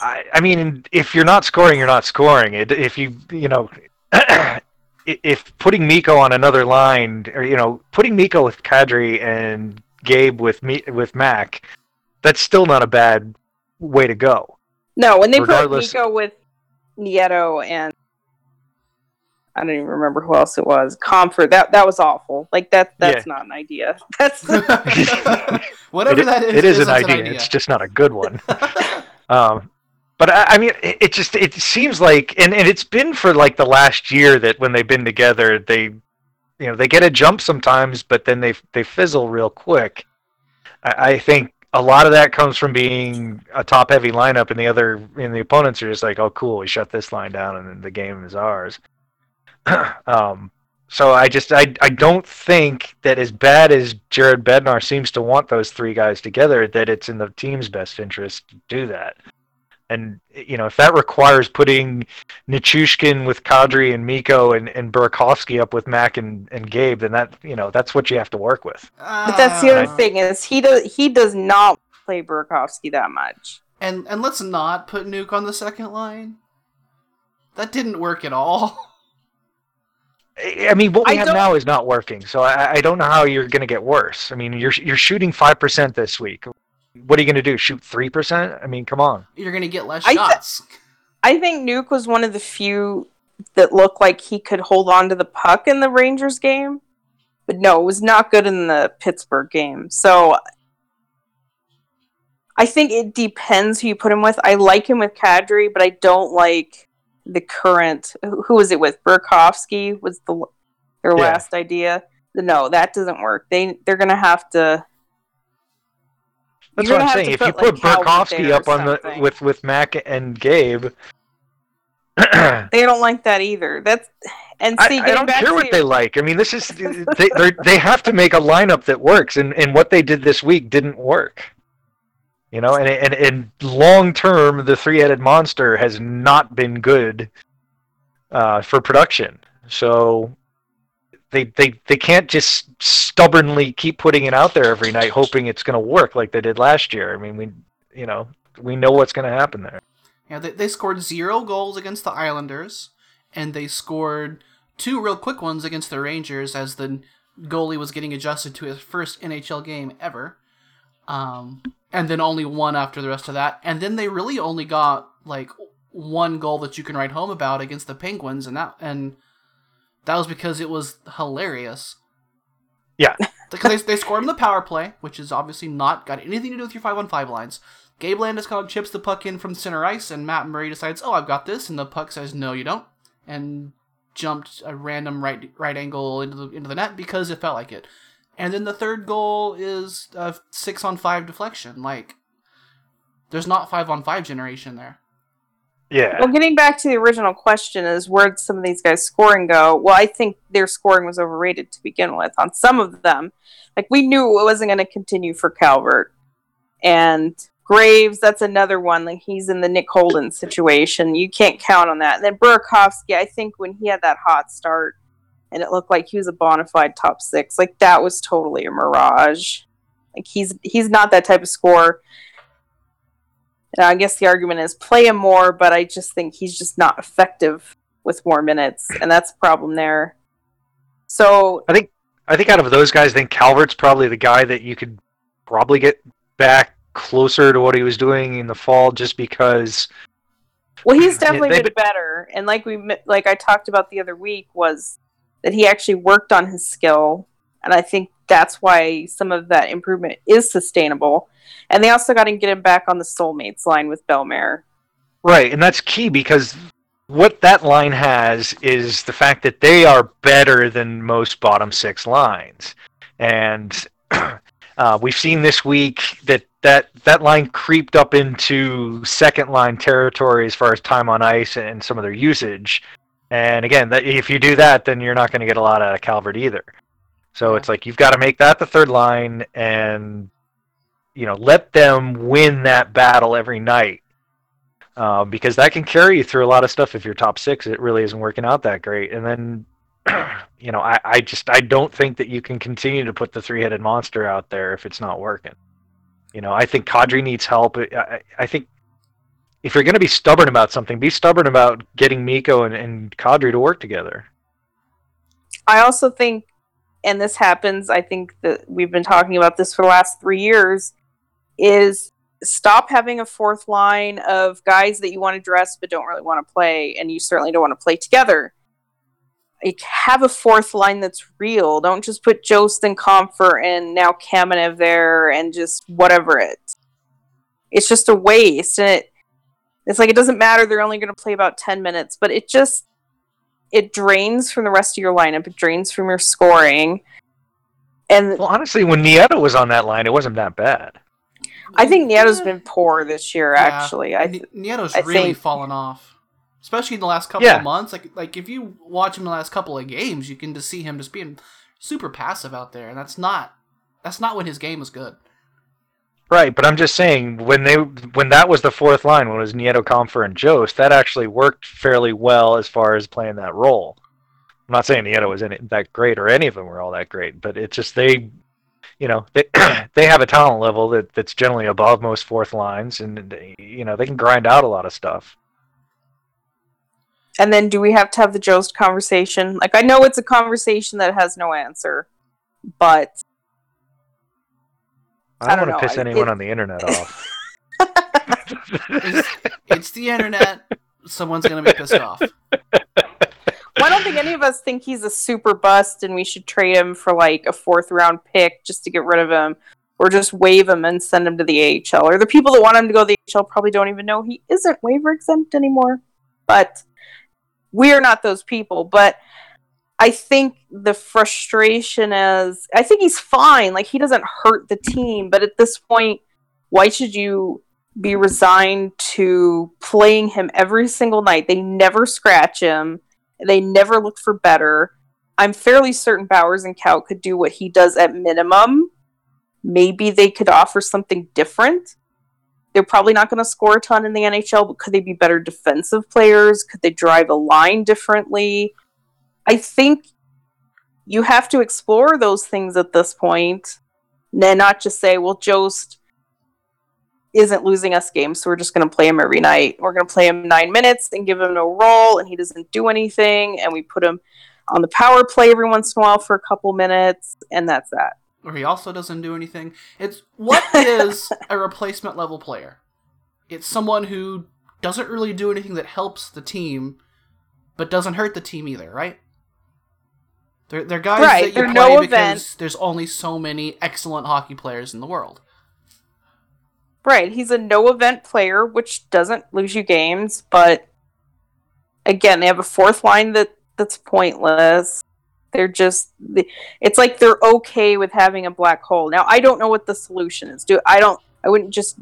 I, I mean, if you're not scoring, you're not scoring. It, if you, you know, if putting Mikko on another line, or you know, putting Mikko with Kadri and Gabe with me with Mac, that's still not a bad way to go. No, when they Regardless- put Nico with Nieto and I don't even remember who else it was. Compher. That that was awful. Like that. That's not an idea. That's whatever it, that is. it is an isn't idea. It's just not a good one. Um, but I, I mean, it, it just it seems like, and, and it's been for like the last year that when they've been together, they, you know, they get a jump sometimes, but then they they fizzle real quick. I, I think a lot of that comes from being a top heavy lineup, and the other and the opponents are just like, oh, cool, we shut this line down, and then the game is ours. um, so I just I I don't think that as bad as Jared Bednar seems to want those three guys together, that it's in the team's best interest to do that. And you know, if that requires putting Nichushkin with Kadri and Mikko and, and Burakovsky up with Mac and, and Gabe, then that you know that's what you have to work with. but that's the other Uh, thing is he does he does not play Burakovsky that much. And and let's not put Nuke on the second line. That didn't work at all. I I mean, what we I have don't- now is not working, so I, I don't know how you're going to get worse. I mean, you're you're shooting five percent this week. What are you going to do? Shoot three percent? I mean, come on. You're gonna get less I th- shots. I think Nuke was one of the few that looked like he could hold on to the puck in the Rangers game. But no, it was not good in the Pittsburgh game. So I think it depends who you put him with. I like him with Kadri, but I don't like the current who was it with? Burakovsky was the their Yeah. last idea. No, that doesn't work. They they're gonna have to That's what I'm saying. If you put, put like, Calvert Burakovsky there or up on the with with Mac and Gabe, they don't like that either. That's and see I getting don't care what your- they like. I mean, this is they they have to make a lineup that works, and, and what they did this week didn't work. You know, and and and long term, the three headed monster has not been good uh, for production. So they they they can't just stubbornly keep putting it out there every night, hoping it's going to work like they did last year. I mean, we you know we know what's going to happen there. Yeah, they, they scored zero goals against the Islanders, and they scored two real quick ones against the Rangers as the goalie was getting adjusted to his first NHL game ever. Um, and then only one after the rest of that. And then they really only got like one goal that you can write home about against the Penguins, and that and that was because it was hilarious. Yeah. Because they, they scored on the power play, which is obviously not got anything to do with your five on five lines. Gabe Landeskog chips the puck in from center ice, and Matt Murray decides, "Oh, I've got this," and the puck says, "No, you don't," and jumped a random right right angle into the into the net because it felt like it. And then the third goal is a six on five deflection. Like, there's not five on five generation there. Yeah. Well, getting back to the original question is where did some of these guys' scoring go? Well, I think their scoring was overrated to begin with. On some of them, like we knew it wasn't going to continue for Calvert and Graves. That's another one. Like he's in the Nick Holden situation. You can't count on that. And then Burakovsky, I think when he had that hot start and it looked like he was a bona fide top six, like that was totally a mirage. Like he's he's not that type of scorer. And I guess the argument is play him more, but I just think he's just not effective with more minutes, and that's a problem there. So I think I think out of those guys, I think Calvert's probably the guy that you could probably get back closer to what he was doing in the fall, just because. Well, he's definitely they've been better, and like we like I talked about the other week was that he actually worked on his skill, and I think that's why some of that improvement is sustainable. And they also got to get him back on the soulmates line with Bellemare. Right, and that's key because what that line has is the fact that they are better than most bottom six lines, and uh, we've seen this week that that that line creeped up into second line territory as far as time on ice and some of their usage. And again, that, if you do that, then you're not going to get a lot out of Calvert either. So it's like you've got to make that the third line, and you know let them win that battle every night. Uh, because that can carry you through a lot of stuff if your top six it really isn't working out that great. And then you know I, I just i don't think that you can continue to put the three-headed monster out there if it's not working. You know i think kadri needs help. I, I think if you're going to be stubborn about something be stubborn about getting Mikko and, and kadri to work together I also think, and this happens, I think that we've been talking about this for the last three years, is stop having a fourth line of guys that you want to dress but don't really want to play, and you certainly don't want to play together. Have a fourth line that's real. Don't just put Jost and Compher and now Kamenev there and just whatever it. It's just a waste, and it. It's like it doesn't matter. They're only going to play about ten minutes, but it just it drains from the rest of your lineup. It drains from your scoring. And well honestly when nieto was on that line it wasn't that bad I think Nieto's been poor this year. Yeah. Actually, I N- Nieto's I really think- fallen off, especially in the last couple Yeah. of months. Like, like if you watch him the last couple of games, you can just see him just being super passive out there, and that's not that's not when his game was good. Right, but I'm just saying when they when that was the fourth line, when it was Nieto, Compher, and Jost, that actually worked fairly well as far as playing that role. I'm not saying Nieto was in it that great or any of them were all that great, but it's just they, you know, they they have a talent level that that's generally above most fourth lines, and they, you know they can grind out a lot of stuff. and then do we have to have the Jost conversation? Like I know it's a conversation that has no answer, but I I don't, don't want to piss I- anyone it- on the internet off. It's, it's the internet. Someone's gonna be pissed off. Well, I don't think any of us think he's a super bust and we should trade him for like a fourth round pick just to get rid of him or just waive him and send him to the AHL. Or the people that want him to go to the AHL probably don't even know he isn't waiver exempt anymore. But we are not those people. But I think the frustration is I think he's fine. Like he doesn't hurt the team. But at this point, why should you be resigned to playing him every single night? They never scratch him. They never look for better. I'm fairly certain Bowers and Cow could do what he does at minimum. Maybe they could offer something different. They're probably not going to score a ton in the NHL, but could they be better defensive players? Could they drive a line differently? I think you have to explore those things at this point, and not just say, "Well, Jost isn't losing us games, so we're just going to play him every night. We're going to play him nine minutes and give him no role, and he doesn't do anything, and we put him on the power play every once in a while for a couple minutes, and that's that. Or he also doesn't do anything. It's what is a replacement level player? It's someone who doesn't really do anything that helps the team, but doesn't hurt the team either, right? They're, they're guys Right, that you play no because event. there's only so many excellent hockey players in the world. Right, he's a no event player, which doesn't lose you games, but again, they have a fourth line that that's pointless. They're just it's like they're okay with having a black hole. Now, I don't know what the solution is. Do I don't I wouldn't just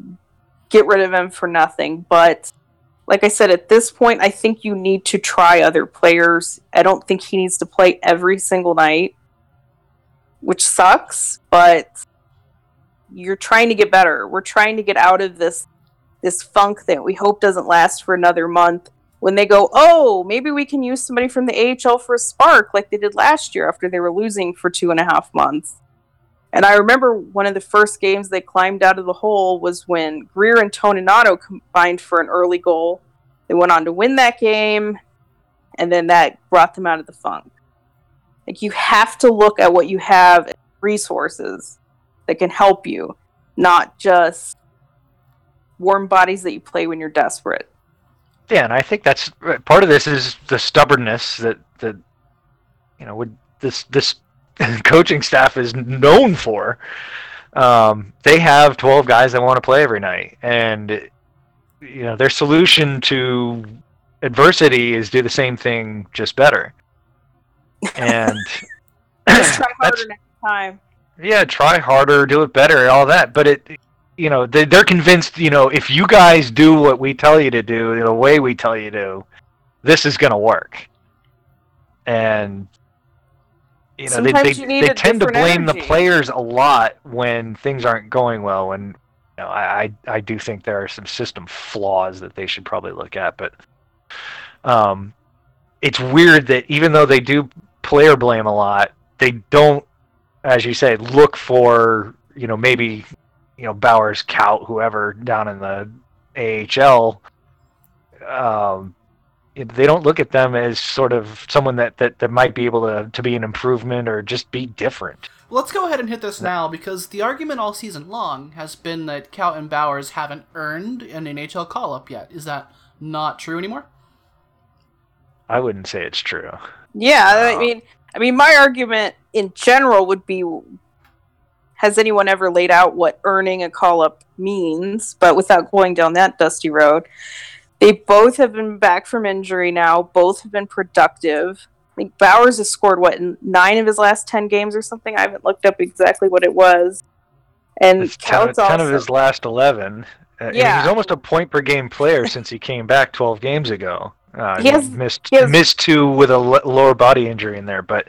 get rid of him for nothing, but like I said at this point, I think you need to try other players. I don't think he needs to play every single night, which sucks, but you're trying to get better. We're trying to get out of this this funk that we hope doesn't last for another month. When they go, oh, maybe we can use somebody from the AHL for a spark, like they did last year after they were losing for two and a half months. And I remember one of the first games they climbed out of the hole was when Greer and Toninato combined for an early goal. They went on to win that game, and then that brought them out of the funk. Like you have to look at what you have resources that can help you, not just warm bodies that you play when you're desperate. Yeah, and I think that's part of this is the stubbornness that that you know would this this coaching staff is known for. Um, they have 12 guys that want to play every night, and you know their solution to adversity is do the same thing just better. And Just try harder next time. yeah, try harder, do it better, all that. But it, you know, they, they're convinced. You know, if you guys do what we tell you to do the way we tell you to, this is going to work. And you know, they Sometimes they, you they tend to blame the players a lot when things aren't going well. And you know, I I I do think there are some system flaws that they should probably look at. But um, it's weird that even though they do player blame a lot, they don't as you say, look for you know maybe you know Bowers, Kaut, whoever down in the AHL. Um, they don't look at them as sort of someone that, that, that might be able to, to be an improvement or just be different. Let's go ahead and hit this now because the argument all season long has been that Kaut and Bowers haven't earned an NHL call up yet. Is that not true anymore? I wouldn't say it's true. Yeah, I Uh, mean, I mean, my argument in general would be: Has anyone ever laid out what earning a call up means? But without going down that dusty road, they both have been back from injury now. Both have been productive. I think Bowers has scored what nine of his last ten games or something. I haven't looked up exactly what it was. And It's of, Kaut's kind of his last 11. Uh, Yeah. He's almost a point per game player since he came back 12 games ago. Uh, He has- missed he has- missed two with a l- lower body injury in there, but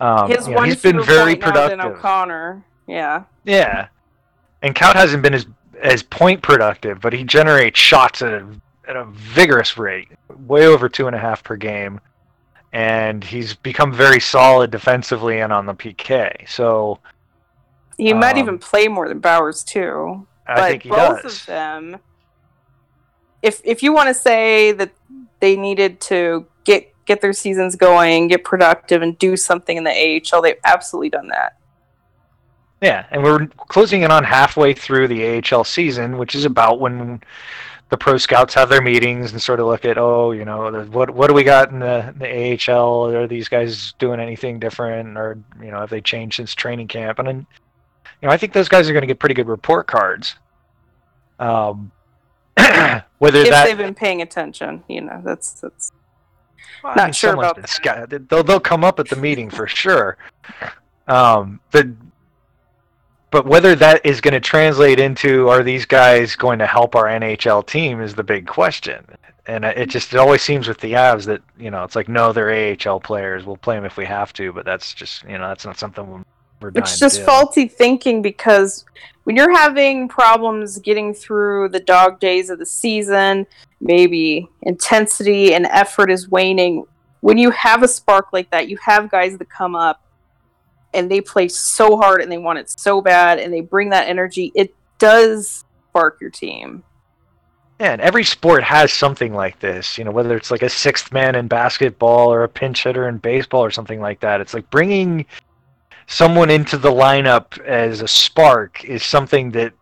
um, his you know, one he's been very point now than productive. O'Connor. Yeah. Yeah, and Kaut hasn't been as as point productive, but he generates shots at a at a vigorous rate, way over two and a half per game, and he's become very solid defensively and on the PK. So He might Um, even play more than Bowers too. I but think he both does. of them if if you want to say that they needed to get get their seasons going get productive and do something in the AHL they've absolutely done that Yeah, and we're closing in on halfway through the AHL season, which is about when the pro scouts have their meetings and sort of look at, oh, you know, what what do we got in the, the AHL? Are these guys doing anything different, or you know, have they changed since training camp? And then, you know, I think those guys are going to get pretty good report cards. Um, whether if that they've been paying attention you know that's that's Well, I Not mean, sure about that. sca- They'll they'll come up at the meeting for sure. Um, the but whether that is going to translate into are these guys going to help our NHL team is the big question. And it just it always seems with the Avs that you know it's like no they're AHL players we'll play them if we have to but that's just you know that's not something we're it's just faulty thinking because when you're having problems getting through the dog days of the season, maybe intensity and effort is waning. When you have a spark like that, you have guys that come up and they play so hard and they want it so bad and they bring that energy. It does spark your team. Yeah, and every sport has something like this. You know, whether it's like a sixth man in basketball or a pinch hitter in baseball or something like that. It's like bringing someone into the lineup as a spark is something that,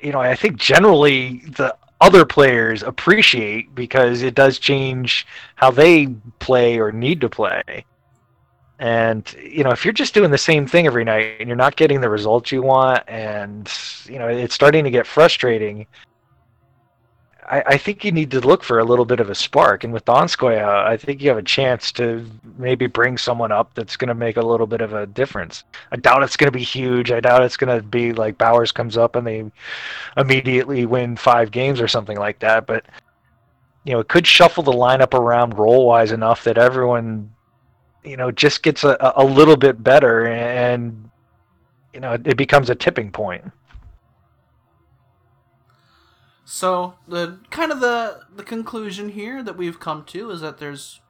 you know, I think generally the other players appreciate because it does change how they play or need to play. And you know, if you're just doing the same thing every night and you're not getting the results you want, and you know, it's starting to get frustrating. I, I think you need to look for a little bit of a spark. And with Donskoi, I think you have a chance to maybe bring someone up that's going to make a little bit of a difference. I doubt it's going to be huge. I doubt it's going to be like Bowers comes up and they immediately win five games or something like that. But, you know, it could shuffle the lineup around role wise enough that everyone, you know, just gets a, a little bit better and, you know, it becomes a tipping point. So the kind of the the conclusion here that we've come to is that there's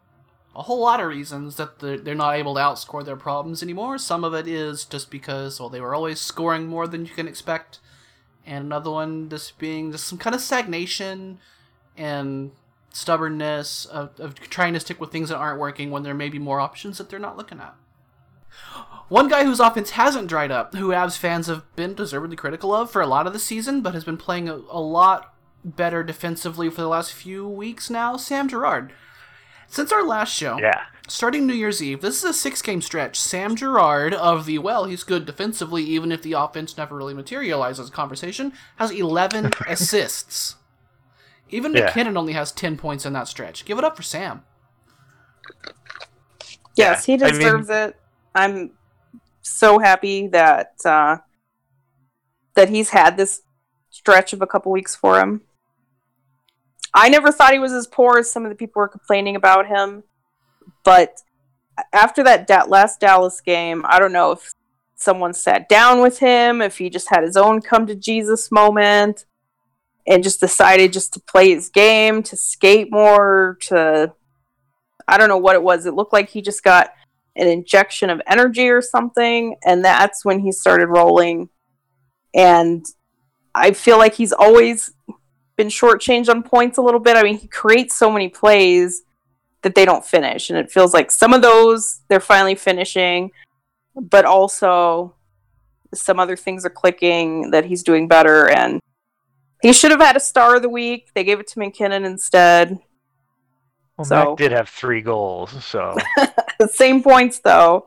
a whole lot of reasons that they're, they're not able to outscore their problems anymore. Some of it is just because well they were always scoring more than you can expect, and another one just being just some kind of stagnation and stubbornness of, of trying to stick with things that aren't working when there may be more options that they're not looking at. One guy whose offense hasn't dried up, who Avs fans have been deservedly critical of for a lot of the season, but has been playing a, a lot better defensively for the last few weeks now, Sam Girard. Since our last show, Yeah. Starting New Year's Eve, this is a six game stretch. Sam Girard of the, well, he's good defensively, even if the offense never really materializes conversation, has 11 assists. Even Yeah. MacKinnon only has 10 points in that stretch. Give it up for Sam. Yes, Yeah, he I mean- deserves it. I'm so happy that uh, that he's had this stretch of a couple weeks for him. I never thought he was as poor as some of the people were complaining about him, but after that da- last Dallas game, I don't know if someone sat down with him, if he just had his own come to Jesus moment, and just decided just to play his game, to skate more, to I don't know what it was. It looked like he just got an injection of energy or something, and that's when he started rolling. And I feel like he's always been shortchanged on points a little bit. I mean, he creates so many plays that they don't finish, and it feels like some of those they're finally finishing, but also some other things are clicking that he's doing better. And he should have had a star of the week. They gave it to MacKinnon instead. Well, So- Mac did have three goals, so Same points though.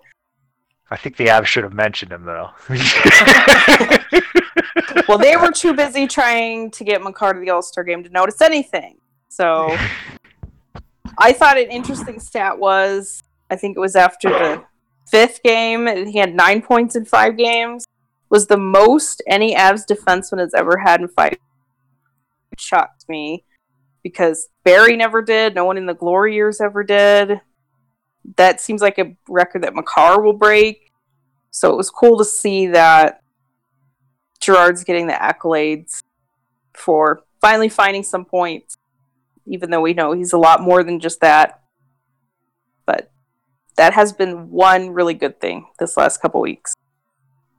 I think the Avs should have mentioned him though. well, they were too busy trying to get Makar to the All Star game to notice anything. So I thought an interesting stat was I think it was after the fifth game, and he had nine points in five games, was the most any Avs defenseman has ever had in five. Shocked me because Barry never did, no one in the glory years ever did. That seems like a record that Makar will break. So it was cool to see that Girard's getting the accolades for finally finding some points, even though we know he's a lot more than just that. But that has been one really good thing this last couple weeks.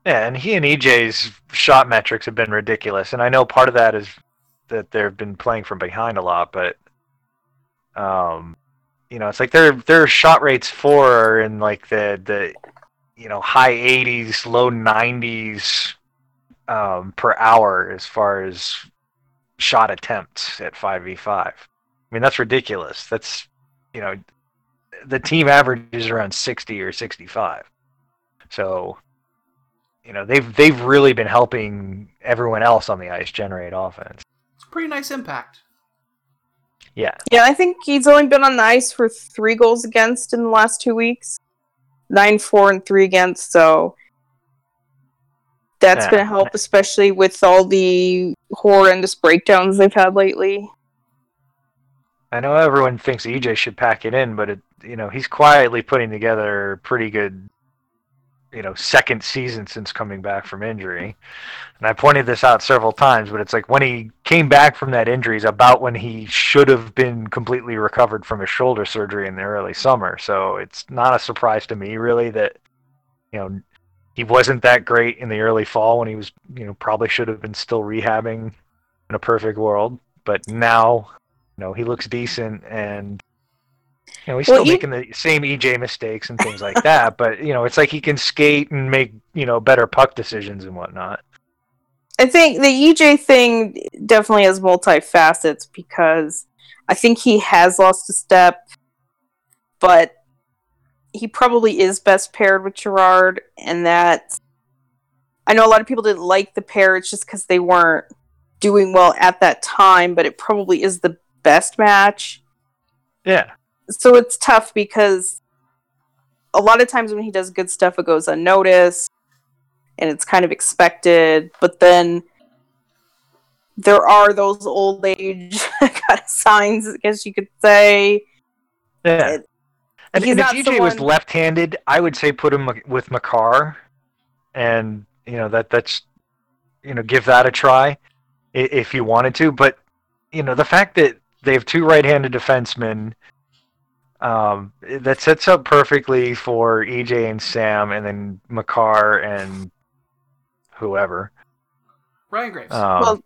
Yeah, and he and EJ's shot metrics have been ridiculous, and I know part of that is that they've been playing from behind a lot, but um, you know, it's like their their shot rates for are in like the the you know high 80s, low 90s um, per hour as far as shot attempts at 5v5. I mean, that's ridiculous. That's you know, the team average is around 60 or 65. So you know they've they've really been helping everyone else on the ice generate offense. It's a pretty nice impact. Yeah, Yeah, I think he's only been on the ice for three goals against in the last two weeks. Nine, four, and three against. So that's Yeah. going to help, especially with all the horrendous breakdowns they've had lately. I know everyone thinks EJ should pack it in, but it you know he's quietly putting together a pretty good you know second season since coming back from injury. And I pointed this out several times, but it's like when he came back from that injury is about when he should have been completely recovered from his shoulder surgery in the early summer. So it's not a surprise to me really that you know he wasn't that great in the early fall when he was you know probably should have been still rehabbing in a perfect world. But now you know he looks decent and you know he's Well, still E- making the same EJ mistakes and things like that. But you know it's like he can skate and make you know better puck decisions and whatnot. I think the EJ thing definitely has multi-facets because I think he has lost a step, but he probably is best paired with Girard, and that I know a lot of people didn't like the pair. It's just because they weren't doing well at that time, but it probably is the best match. Yeah, So it's tough because a lot of times when he does good stuff, it goes unnoticed and it's kind of expected. But then there are those old age kind of signs, I guess you could say. yeah. It- And, and if not EJ was left-handed, I would say put him with Makar, and you know that that's you know give that a try if you wanted to. But you know the fact that they have two right-handed defensemen, um, that sets up perfectly for EJ and Sam, and then Makar and whoever. Ryan Graves. Um, Well,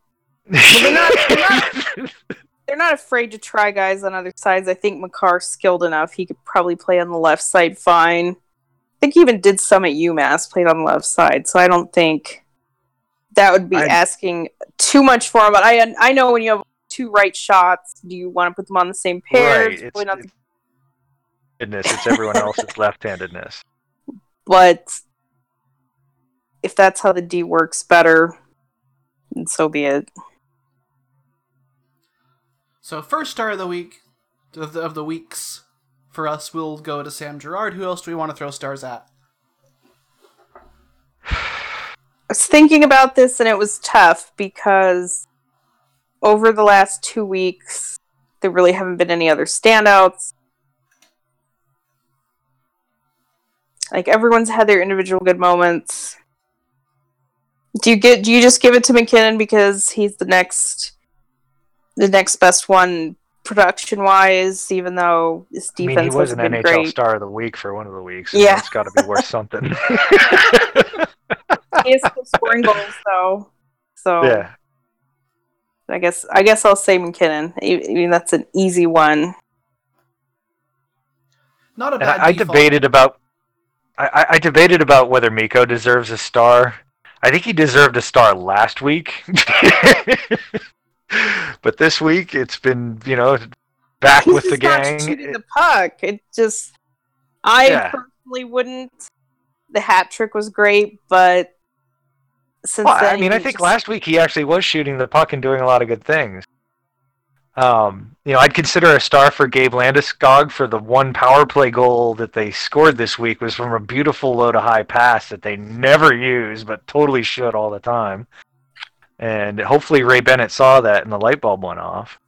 they're not- they're They're not afraid to try guys on other sides. I think Makar's skilled enough. He could probably play on the left side fine. I think he even did some at UMass, played on the left side. So I don't think that would be I- asking too much for him. But I I know when you have two right shots, do you want to put them on the same pair? Right, It's it's- probably not it's everyone else's left-handedness. But if that's how the D works better, then so be it. So first star of the week of the, of the weeks for us will go to Sam Girard. Who else do we want to throw stars at? I was thinking about this and it was tough because over the last two weeks, there really haven't been any other standouts. Like everyone's had their individual good moments. Do you get? Do you just give it to MacKinnon because he's the next, the next best one production wise? Even though his I mean, he was an been NHL great. Star of the Week for one of the weeks. Yeah. it's got to be worth something. he is still scoring goals though. So yeah, I guess I guess I'll say MacKinnon. I I mean that's an easy one. Not a bad. I, I debated about. I, I- debated about whether Mikko deserves a star. I think he deserved a star last week, but this week it's been you know back He's with the gang. shooting the puck. It just I Yeah. personally wouldn't. The hat trick was great, but since Well, I mean, I think just- last week he actually was shooting the puck and doing a lot of good things. Um, you know, I'd consider a star for Gabe Landeskog for the one power play goal that they scored this week was from a beautiful low to high pass that they never use but totally should all the time. And hopefully Ray Bennett saw that and the light bulb went off.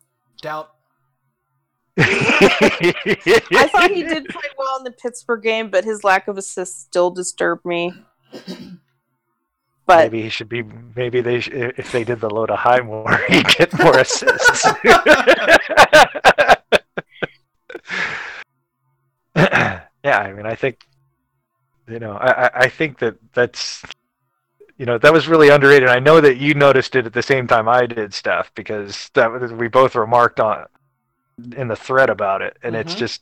doubt. I thought he did play well in the Pittsburgh game, but his lack of assists still disturbed me. But Maybe he should be. Maybe they, sh- if they did the low to high more, he'd get more assists. yeah, I mean, I think, you know, I, I- think that that's, you know, that was really underrated. I know that you noticed it at the same time I did, Steph, because that was, we both remarked on in the thread about it, and it's Mhm. just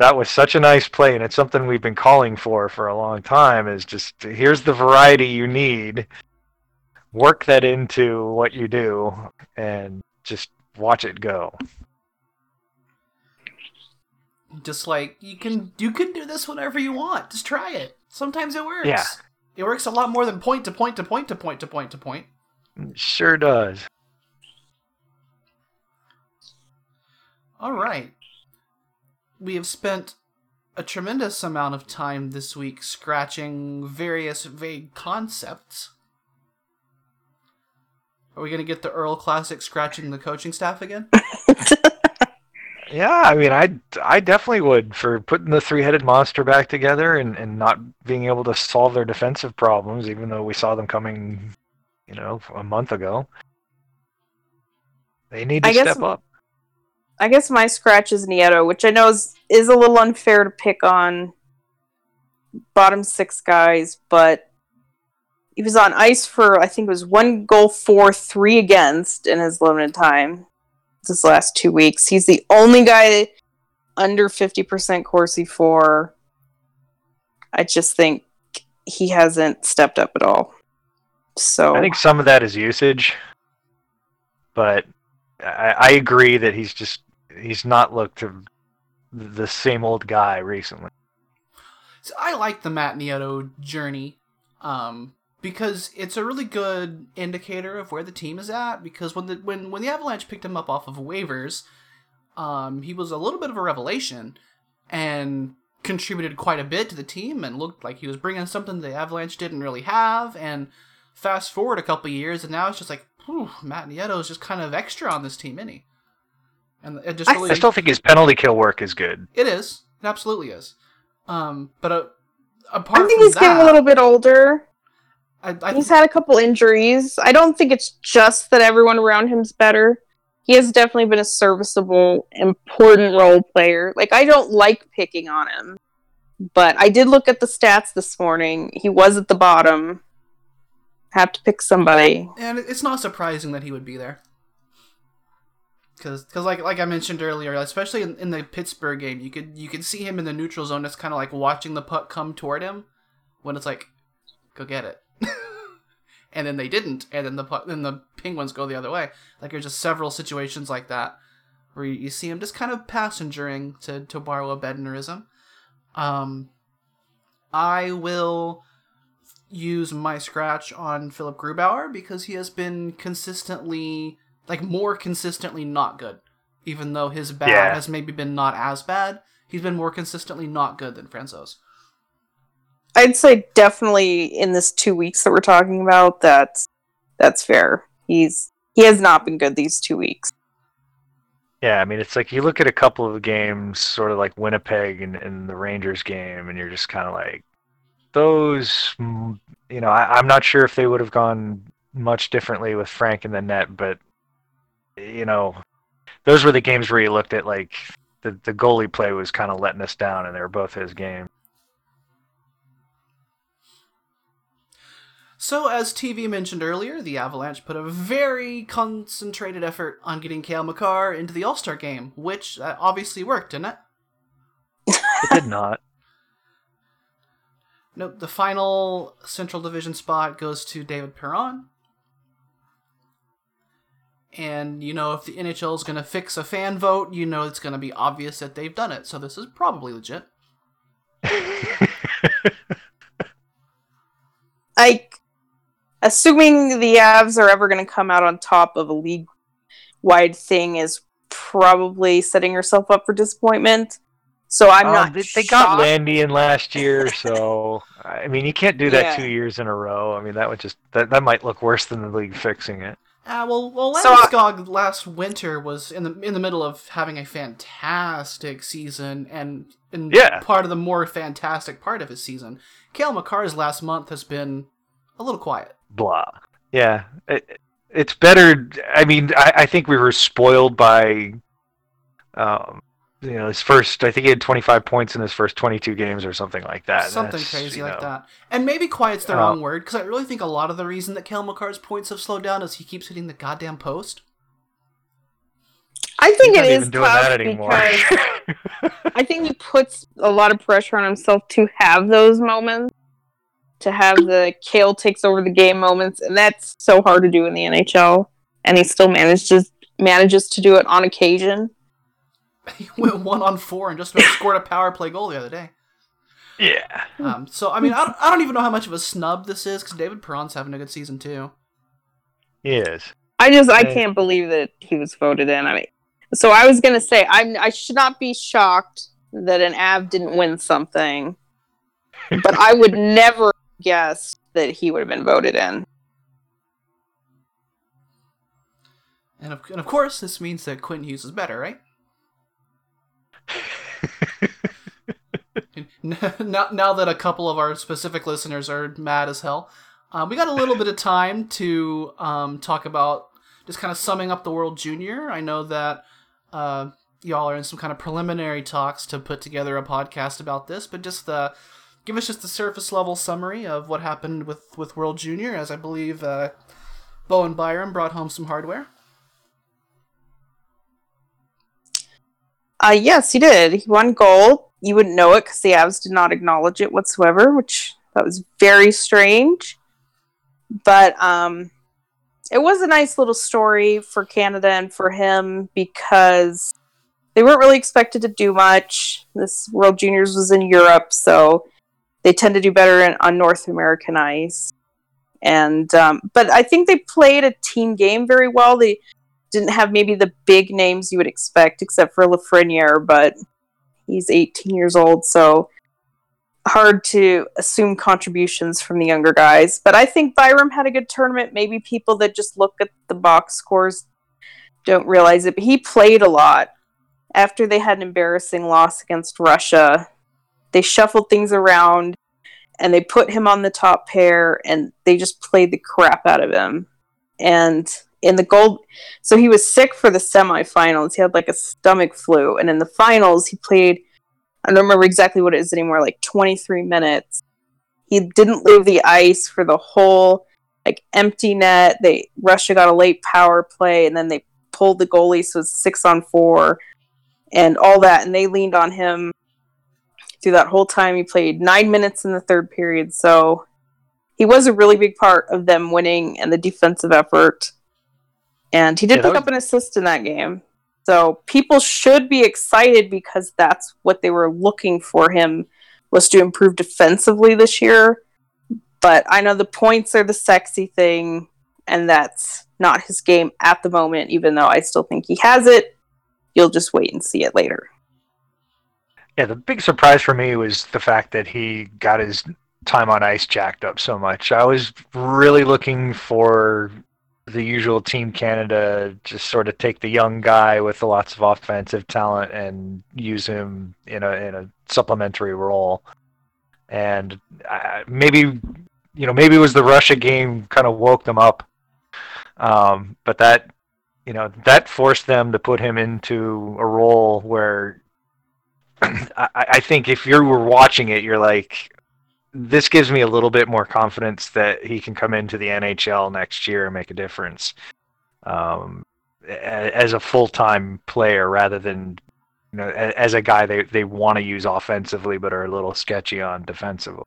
that was such a nice play, and it's something we've been calling for for a long time. Is just here's the variety you need, work that into what you do, and just watch it go. Just like you can, you can do this whenever you want. Just try it. Sometimes it works. Yeah. It works a lot more than point to point to point to point to point to point. It sure does. All right. We have spent a tremendous amount of time this week scratching various vague concepts. Are we going to get the Earl Classic scratching the coaching staff again? Yeah, I mean, I I definitely would for putting the three-headed monster back together and, and not being able to solve their defensive problems, even though we saw them coming, you know, a month ago. They need to I guess- step up. I guess my scratch is Nieto, which I know is is a little unfair to pick on bottom six guys, but he was on ice for I think it was one goal for, three against in his limited time this last two weeks. He's the only guy under fifty percent Corsi for. I just think he hasn't stepped up at all. So I think some of that is usage, but I, I agree that he's just he's not looked the same old guy recently. So I like the Matt Nieto journey um, because it's a really good indicator of where the team is at. Because when the when when the Avalanche picked him up off of waivers, um, he was a little bit of a revelation and contributed quite a bit to the team and looked like he was bringing something the Avalanche didn't really have. And fast forward a couple years, and now it's just like, Matt Nieto is just kind of extra on this team, he? And it just I- really I still think his penalty kill work is good. it is. It absolutely is. Um, but uh, apart I think from he's that, getting a little bit older. I, I He's had a couple injuries. I don't think it's just that everyone around him's better. He has definitely been a serviceable, important role player. Like I don't like picking on him, but I did look at the stats this morning. He was at the bottom. Have to pick somebody. and it's not surprising that he would be there. Because, because like, like I mentioned earlier, especially in, in the Pittsburgh game, you could you could see him in the neutral zone. It's kind of like watching the puck come toward him, when it's like, go get it, and then they didn't, and then the then the Penguins go the other way. Like there's just several situations like that. where you, you see him just kind of passengering to to borrow a Bednarism. Um, I will use my scratch on Philipp Grubauer because he has been consistently, like more consistently, not good. Even though his bad Yeah. has maybe been not as bad, he's been more consistently not good than Francouz's. I'd say definitely in this two weeks that we're talking about, that's that's fair. He's he has not been good these two weeks. Yeah, I mean, it's like you look at a couple of games, sort of like Winnipeg and, and the Rangers game, and you're just kind of like, those, mm, you know, I, I'm not sure if they would have gone much differently with Frank in the net, but, you know, those were the games where you looked at like the, the goalie play was kind of letting us down, and they were both his game. So, as TV mentioned earlier, the Avalanche put a very concentrated effort on getting Cale Makar into the All Star game, which uh, obviously worked, didn't it? It did not. Note the final Central Division spot goes to David Perron. And you know, if the NHL is going to fix a fan vote, you know it's going to be obvious that they've done it. So this is probably legit. Like assuming the Avs are ever going to come out on top of a league wide thing is probably setting yourself up for disappointment. So I'm Um, not. They, they got. Landy in last year, so I mean, you can't do that Yeah. two years in a row. I mean, that would just that, that might look worse than the league fixing it. Ah, well, well, So I- Landeskog last winter was in the in the middle of having a fantastic season, and in Yeah. part of the more fantastic part of his season, Cale Makar's last month has been a little quiet. blah. Yeah, it, it's better. I mean, I, I think we were spoiled by, um, you know, his first. I think he had 25 points in his first 22 games or something like that. Something That's, crazy you like know, that. And maybe quiet's the Uh, wrong word, because I really think a lot of the reason that Cale Makar's points have slowed down is he keeps hitting the goddamn post. I think He's it not is even doing tough that anymore. because I think he puts a lot of pressure on himself to have those moments, to have the Cale takes over the game moments, and that's so hard to do in the NHL. And he still manages manages to do it on occasion. He went one on four and just scored a power play goal the other day. yeah, Um, so I mean, I don't, I don't even know how much of a snub this is because David Perron's having a good season too. he is. I just I can't believe that he was voted in. I mean, so I was gonna say I'm I should not be shocked that an Av didn't win something, but I would never guess that he would have been voted in. And of, and of course, this means that Quentin Hughes is better, right? Now, now that a couple of our specific listeners are mad as hell, um, we got a little bit of time to um, talk about just kind of summing up the World Junior. I know that uh, y'all are in some kind of preliminary talks to put together a podcast about this, but just the give us just the surface level summary of what happened with with World Junior, as I believe uh, and Byram brought home some hardware. Uh, yes, he did. He won gold. You wouldn't know it because the Avs did not acknowledge it whatsoever, which that was very strange. But um, it was a nice little story for Canada and for him because they weren't really expected to do much. This World Juniors was in Europe, so they tend to do better in, on North American ice. And um, but I think they played a team game very well. They didn't have maybe the big names you would expect, except for Lafreniere, but he's 18 years old, so hard to assume contributions from the younger guys. But I think Byram had a good tournament. Maybe people that just look at the box scores don't realize it, but he played a lot. After they had an embarrassing loss against Russia, they shuffled things around and they put him on the top pair and they just played the crap out of him. And in the gold so he was sick for the semifinals. He had like a stomach flu, and in the finals he played. I don't remember exactly what it is anymore. Like 23 minutes. He didn't leave the ice for the whole like empty net. They Russia got a late power play, and then they pulled the goalie, so it's six on four, and all that. And they leaned on him through that whole time. He played nine minutes in the third period, so he was a really big part of them winning and the defensive effort. And he did Yeah, pick was- up an assist in that game. So people should be excited because that's what they were looking for him was to improve defensively this year. But I know the points are the sexy thing, and that's not his game at the moment, even though I still think he has it. You'll just wait and see it later. Yeah, the big surprise for me was the fact that he got his time on ice jacked up so much. I was really looking for the usual Team Canada just sort of take the young guy with lots of offensive talent and use him in a in a supplementary role. And uh, maybe you know maybe it was the Russia game kind of woke them up, um, but that you know that forced them to put him into a role where I, I think if you were watching it, you're like, this gives me a little bit more confidence that he can come into the NHL next year and make a difference um, as a full time player rather than you know as a guy they, they want to use offensively but are a little sketchy on defensively.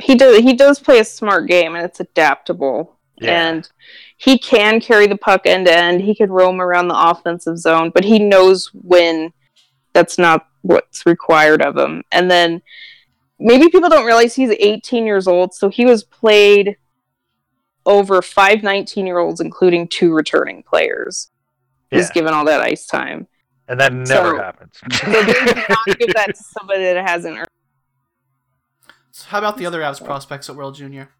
He does he does play a smart game and it's adaptable. Yeah. And he can carry the puck end to end. He can roam around the offensive zone, but he knows when that's not what's required of him. And then maybe people don't realize he's 18 years old, so he was played over five 19 year olds, including two returning players. Yeah. He's given all that ice time. And that never so, happens. so not give that to somebody that hasn't earned. So how about the other Avs prospects at World Junior?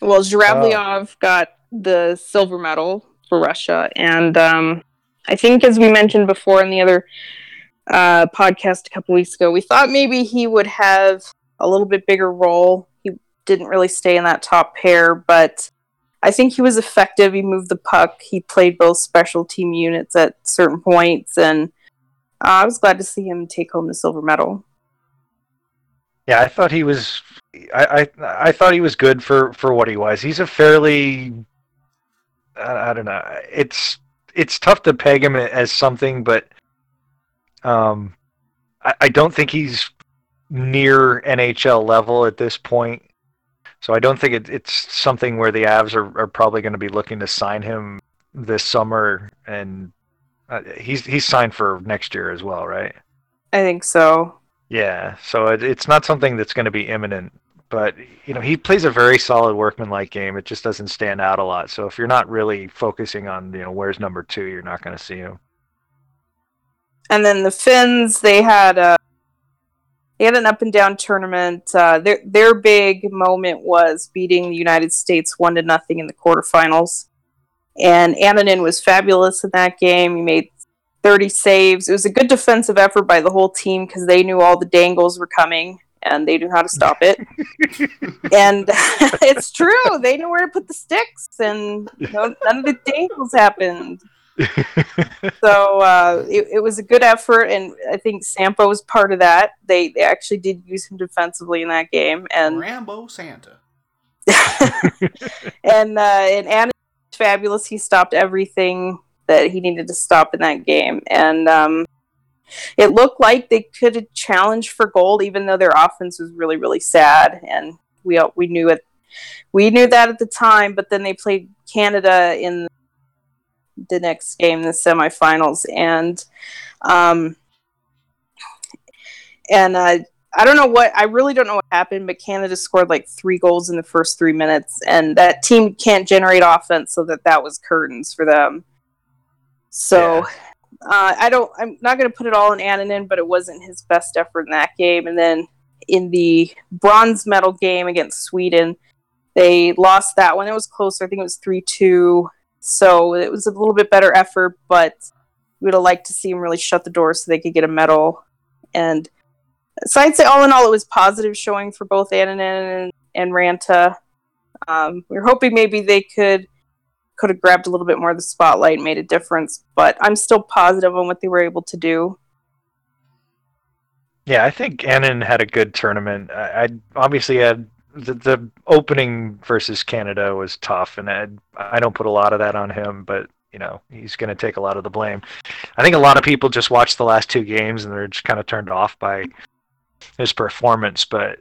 Well, Zhuravlyov oh. got the silver medal for Russia, and um, I think, as we mentioned before in the other uh, podcast a couple weeks ago. We thought maybe he would have a little bit bigger role. He didn't really stay in that top pair, but I think he was effective. He moved the puck. He played both special team units at certain points, and uh, I was glad to see him take home the silver medal. Yeah, I thought he was. I, I I thought he was good for for what he was. He's a fairly. I, I don't know. It's it's tough to peg him as something, but um, I, I don't think he's near NHL level at this point. So I don't think it, it's something where the Avs are, are probably going to be looking to sign him this summer, and uh, he's he's signed for next year as well, right? I think so. Yeah, so it, it's not something that's going to be imminent, but you know he plays a very solid workman-like game. It just doesn't stand out a lot. So if you're not really focusing on you know where's number two, you're not going to see him. And then the Finns, they had a they had an up and down tournament. Uh, their their big moment was beating the United States one to nothing in the quarterfinals. And Annunen was fabulous in that game. He made 30 saves. It was a good defensive effort by the whole team because they knew all the dangles were coming and they knew how to stop it. and it's true. They knew where to put the sticks, and you know, none of the dangles happened. so uh, it, it, was a good effort, and I think Sampo was part of that. They they actually did use him defensively in that game, and Rambo Santa. and uh, and Anna fabulous. He stopped everything that he needed to stop in that game, and um, it looked like they could challenge for gold, even though their offense was really really sad, and we we knew it. We knew that at the time, but then they played Canada in the next game, the semifinals, and um, and uh, I don't know what I really don't know what happened, but Canada scored like three goals in the first three minutes, and that team can't generate offense, so that that was curtains for them. So. Yeah. Uh, I don't. I'm not going to put it all on Annunen, but it wasn't his best effort in that game. And then in the bronze medal game against Sweden, they lost that one. It was closer. I think it was three two so it was a little bit better effort, but we would have liked to see him really shut the door so they could get a medal. And so I'd say all in all, it was positive showing for both Annunen and, and Ranta. Um, we were hoping maybe they could could have grabbed a little bit more of the spotlight and made a difference, but I'm still positive on what they were able to do. Yeah, I think Annan had a good tournament. I, I obviously had the, the opening versus Canada was tough, and I, I don't put a lot of that on him, but you know he's going to take a lot of the blame. I think a lot of people just watched the last two games and they're just kind of turned off by his performance, but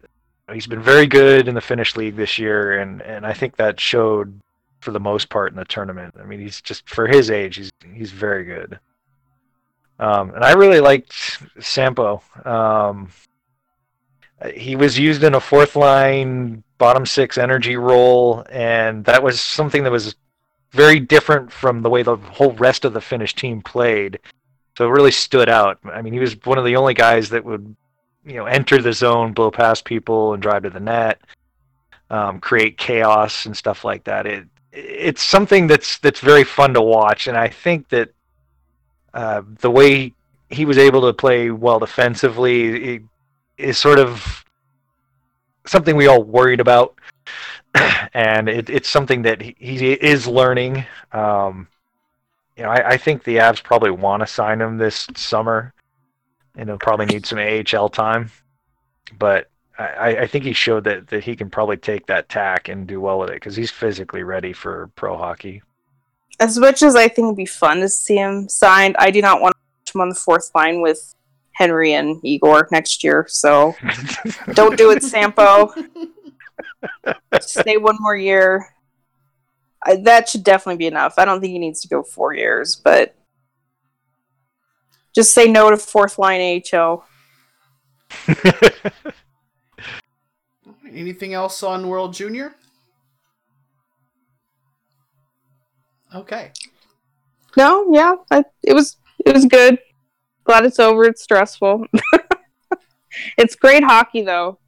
he's been very good in the Finnish league this year, and and I think that showed for the most part in the tournament. I mean, he's just for his age, he's he's very good. Um, and I really liked Sampo. Um, he was used in a fourth line bottom six energy role, and that was something that was very different from the way the whole rest of the Finnish team played. So it really stood out. I mean, he was one of the only guys that would, you know, enter the zone, blow past people, and drive to the net, um, create chaos and stuff like that. It it's something that's that's very fun to watch, and I think that uh, the way he was able to play well defensively is sort of something we all worried about, and it, it's something that he, he is learning. Um, you know, I, I, think the Avs probably want to sign him this summer, and he'll probably need some AHL time. But I, I think he showed that, that he can probably take that tack and do well with it because he's physically ready for pro hockey. As much as I think it'd be fun to see him signed, I do not want him on the fourth line with Henry and Igor next year. So don't do it, Sampo. Stay one more year. I, that should definitely be enough. I don't think he needs to go four years, but just say no to fourth line AHL. Anything else on World Junior? Okay. No, yeah, I, it was it was good. Glad it's over. It's stressful. it's great hockey, though.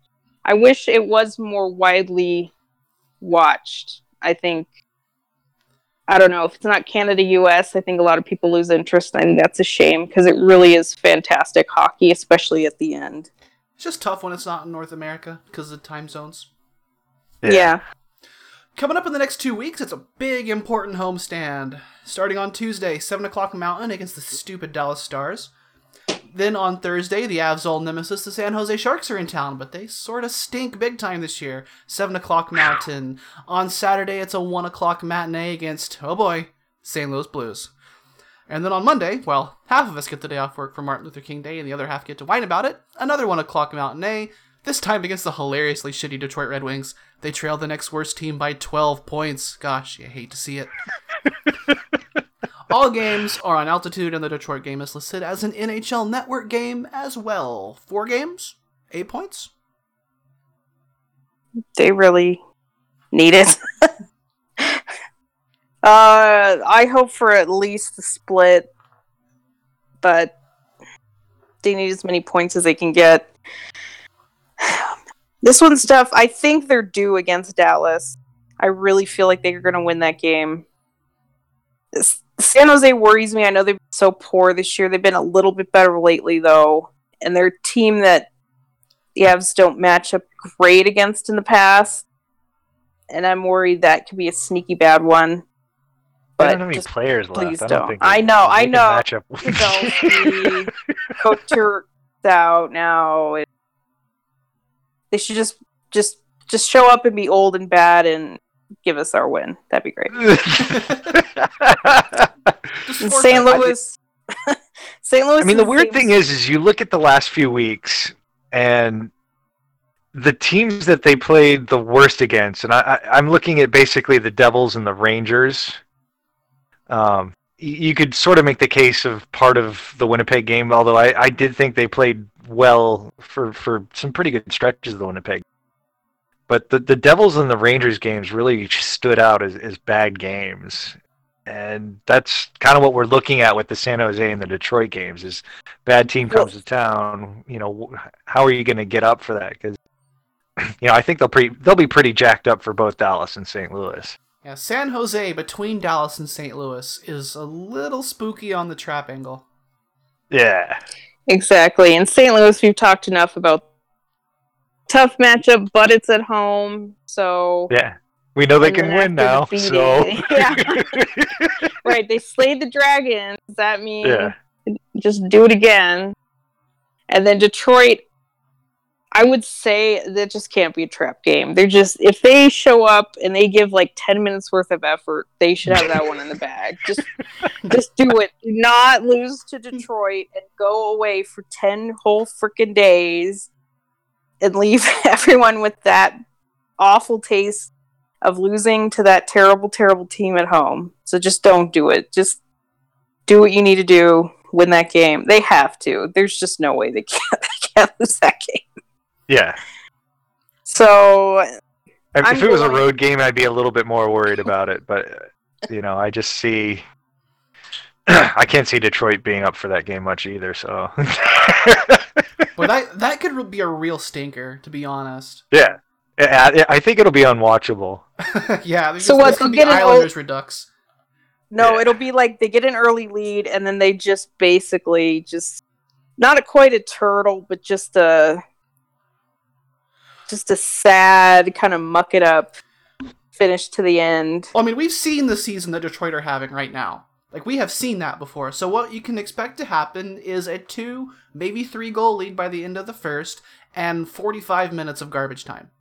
I wish it was more widely watched. I think. I don't know if it's not Canada US. I think a lot of people lose interest. I think that's a shame because it really is fantastic hockey, especially at the end. It's just tough when it's not in North America because of the time zones. Yeah. yeah. Coming up in the next two weeks, it's a big important homestand. Starting on Tuesday, 7 o'clock Mountain against the stupid Dallas Stars. Then on Thursday, the Avs' old nemesis, the San Jose Sharks, are in town, but they sort of stink big time this year. 7 o'clock Mountain. On Saturday, it's a 1 o'clock matinee against, oh boy, St. Louis Blues. And then on Monday, well, half of us get the day off work for Martin Luther King Day, and the other half get to whine about it. Another 1 o'clock matinee, this time against the hilariously shitty Detroit Red Wings. They trail the next worst team by 12 points. Gosh, you hate to see it. All games are on altitude, and the Detroit game is listed as an NHL Network game as well. Four games, eight points. They really need it. uh, I hope for at least the split, but they need as many points as they can get. This one's tough. I think they're due against Dallas. I really feel like they're going to win that game. San Jose worries me. I know they've been so poor this year. They've been a little bit better lately, though. And they're a team that the Avs don't match up great against in the past. And I'm worried that could be a sneaky bad one. But I don't have any players please left. don't. I, don't I know, I know. Match up. Couture out now. It, they should just just just show up and be old and bad and give us our win. That'd be great. St. Louis. St. Louis. I mean, the weird thing is, is you look at the last few weeks and the teams that they played the worst against, and I, am looking at basically the Devils and the Rangers. Um, you could sort of make the case of part of the Winnipeg game, although I, I did think they played well for, for some pretty good stretches of the Winnipeg but the, the Devils and the Rangers games really stood out as, as bad games. And that's kind of what we're looking at with the San Jose and the Detroit games is bad team comes to town. You know, how are you going to get up for that? Because, you know, I think they'll pretty, they'll be pretty jacked up for both Dallas and St. Louis. Yeah, San Jose between Dallas and St. Louis is a little spooky on the trap angle. Yeah. Exactly. In St. Louis, we've talked enough about tough matchup, but it's at home, so yeah, we know they can win now. So yeah, right. They slayed the dragons. That means yeah. just do it again. And then Detroit, I would say that just can't be a trap game. They're just if they show up and they give like ten minutes worth of effort, they should have that one in the bag. Just just do it. Do not lose to Detroit and go away for ten whole freaking days and leave everyone with that awful taste of losing to that terrible, terrible team at home. So just don't do it. Just do what you need to do. Win that game. They have to. There's just no way they can't. They can't lose that game. Yeah. So I mean, I'm if it was a road game, I'd be a little bit more worried about it. But uh, you know, I just see. I can't see Detroit being up for that game much either. So. But that that could be a real stinker, to be honest. yeah. I I think it'll be unwatchable. yeah. there's So what, this they'll be get an Islanders Redux. no, Yeah. it'll be like they get an early lead and then they just basically just not a quite a turtle, but just a just a sad kind of muck it up finish to the end. Well, I mean, we've seen the season that Detroit are having right now. Like we have seen that before. So what you can expect to happen is a two, maybe three goal lead by the end of the first, and forty-five minutes of garbage time.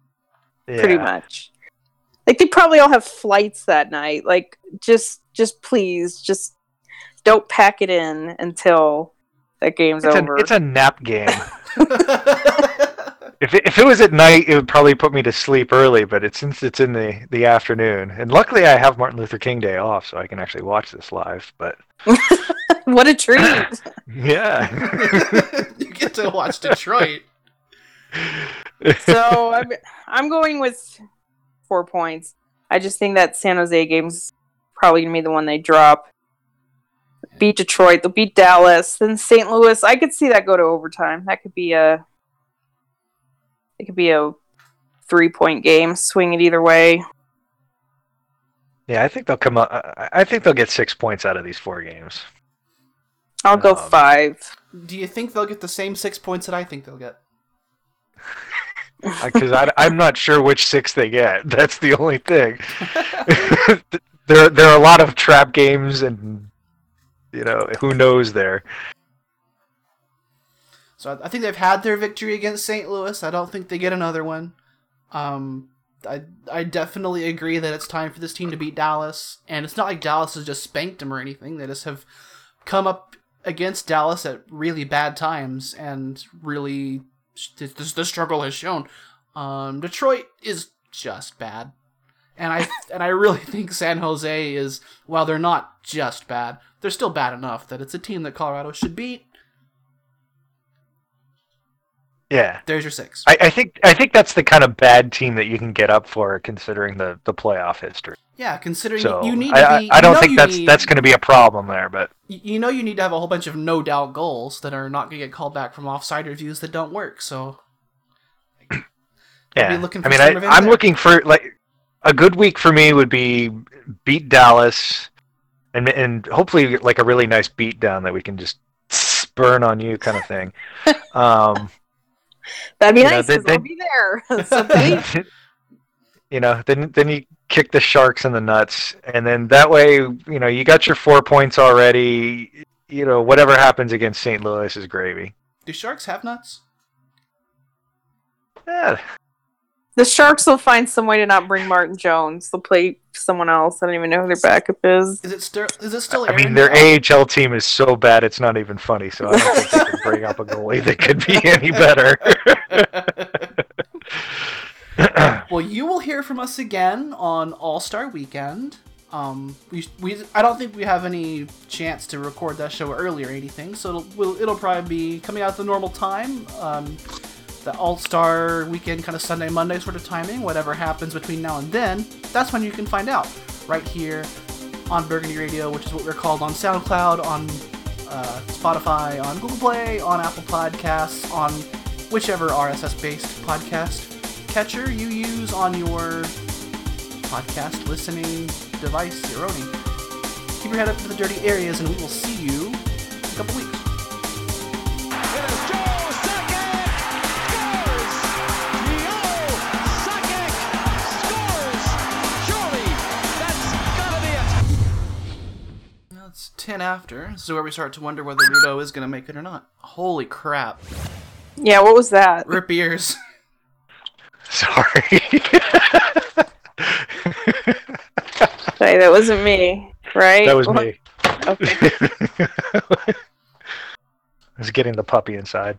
Pretty much. Like they probably all have flights that night. Like just just please just don't pack it in until that game's It's a, over. it's a nap game. If it, if it was at night, it would probably put me to sleep early. But it's since it's in the, the afternoon, and luckily I have Martin Luther King Day off, so I can actually watch this live. But what a treat. yeah, you get to watch Detroit. So I'm I'm going with four points. I just think that San Jose game's probably gonna be the one they drop. Beat Detroit, they'll beat Dallas, then St. Louis. I could see that go to overtime. That could be a it could be a three point game. Swing it either way. yeah, I think they'll come up. I- I think they'll get six points out of these four games. I'll go Um, five. Do you think they'll get the same six points that I think they'll get? Because I'm not sure which six they get. That's the only thing. there, there are a lot of trap games, and you know who knows there. So I, think they've had their victory against St. Louis. I don't think they get another one. Um, I I definitely agree that it's time for this team to beat Dallas, and it's not like Dallas has just spanked them or anything. They just have come up against Dallas at really bad times and really the, the struggle has shown. Um, Detroit is just bad, and I and I really think San Jose is while they're not just bad, they're still bad enough that it's a team that Colorado should beat. Yeah, There's your six. I, I think I think that's the kind of bad team that you can get up for, considering the, the playoff history. Yeah, considering So you need to I, be. I, I you don't think that's need- that's going to be a problem there. But You know you need to have a whole bunch of no doubt goals that are not going to get called back from offside reviews that don't work. So yeah, looking I mean I I'm there. looking for like a good week for me would be beat Dallas, and and hopefully like a really nice beat down that we can just burn on you kind of thing. Um, That'd be you know, nice they- 'cause I'll be there. so you know, then then you kick the Sharks in the nuts, and then that way, you know, you got your four points already. You know, whatever happens against St. Louis is gravy. do sharks have nuts? Yeah, The Sharks will find some way to not bring Martin Jones. They'll play someone else. I don't even know who their backup is. Is it still? Is it still? I mean, their Dell? AHL team is so bad it's not even funny. So I don't think they can bring up a goalie that could be any better. well, you will hear from us again on All Star Weekend. Um, we, we I don't think we have any chance to record that show early or anything, so it'll we'll, it'll probably be coming out at the normal time. Um, the All Star Weekend kind of Sunday Monday sort of timing. Whatever happens between now and then, that's when you can find out right here on Burgundy Radio, which is what we're called on SoundCloud, on uh, Spotify, on Google Play, on Apple Podcasts, on whichever RSS-based podcast catcher you use on your podcast listening device, your Oni. Keep your head up to the dirty areas, and we will see you in a couple weeks. 10 after. This is where we start to wonder whether Rudo is going to make it or not. Holy crap. Yeah, what was that? Rip ears. Sorry. Sorry, that wasn't me, right? that was me. Okay. I was getting the puppy inside.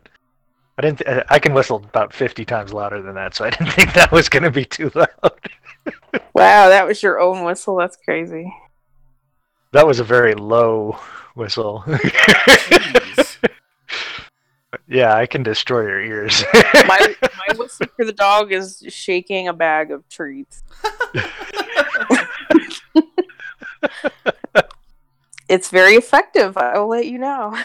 I didn't. Th- I can whistle about fifty times louder than that, so I didn't think that was going to be too loud. Wow, that was your own whistle. That's crazy. That was a very low whistle. Yeah, I can destroy your ears. My my whistle for the dog is shaking a bag of treats. it's very effective. I will let you know.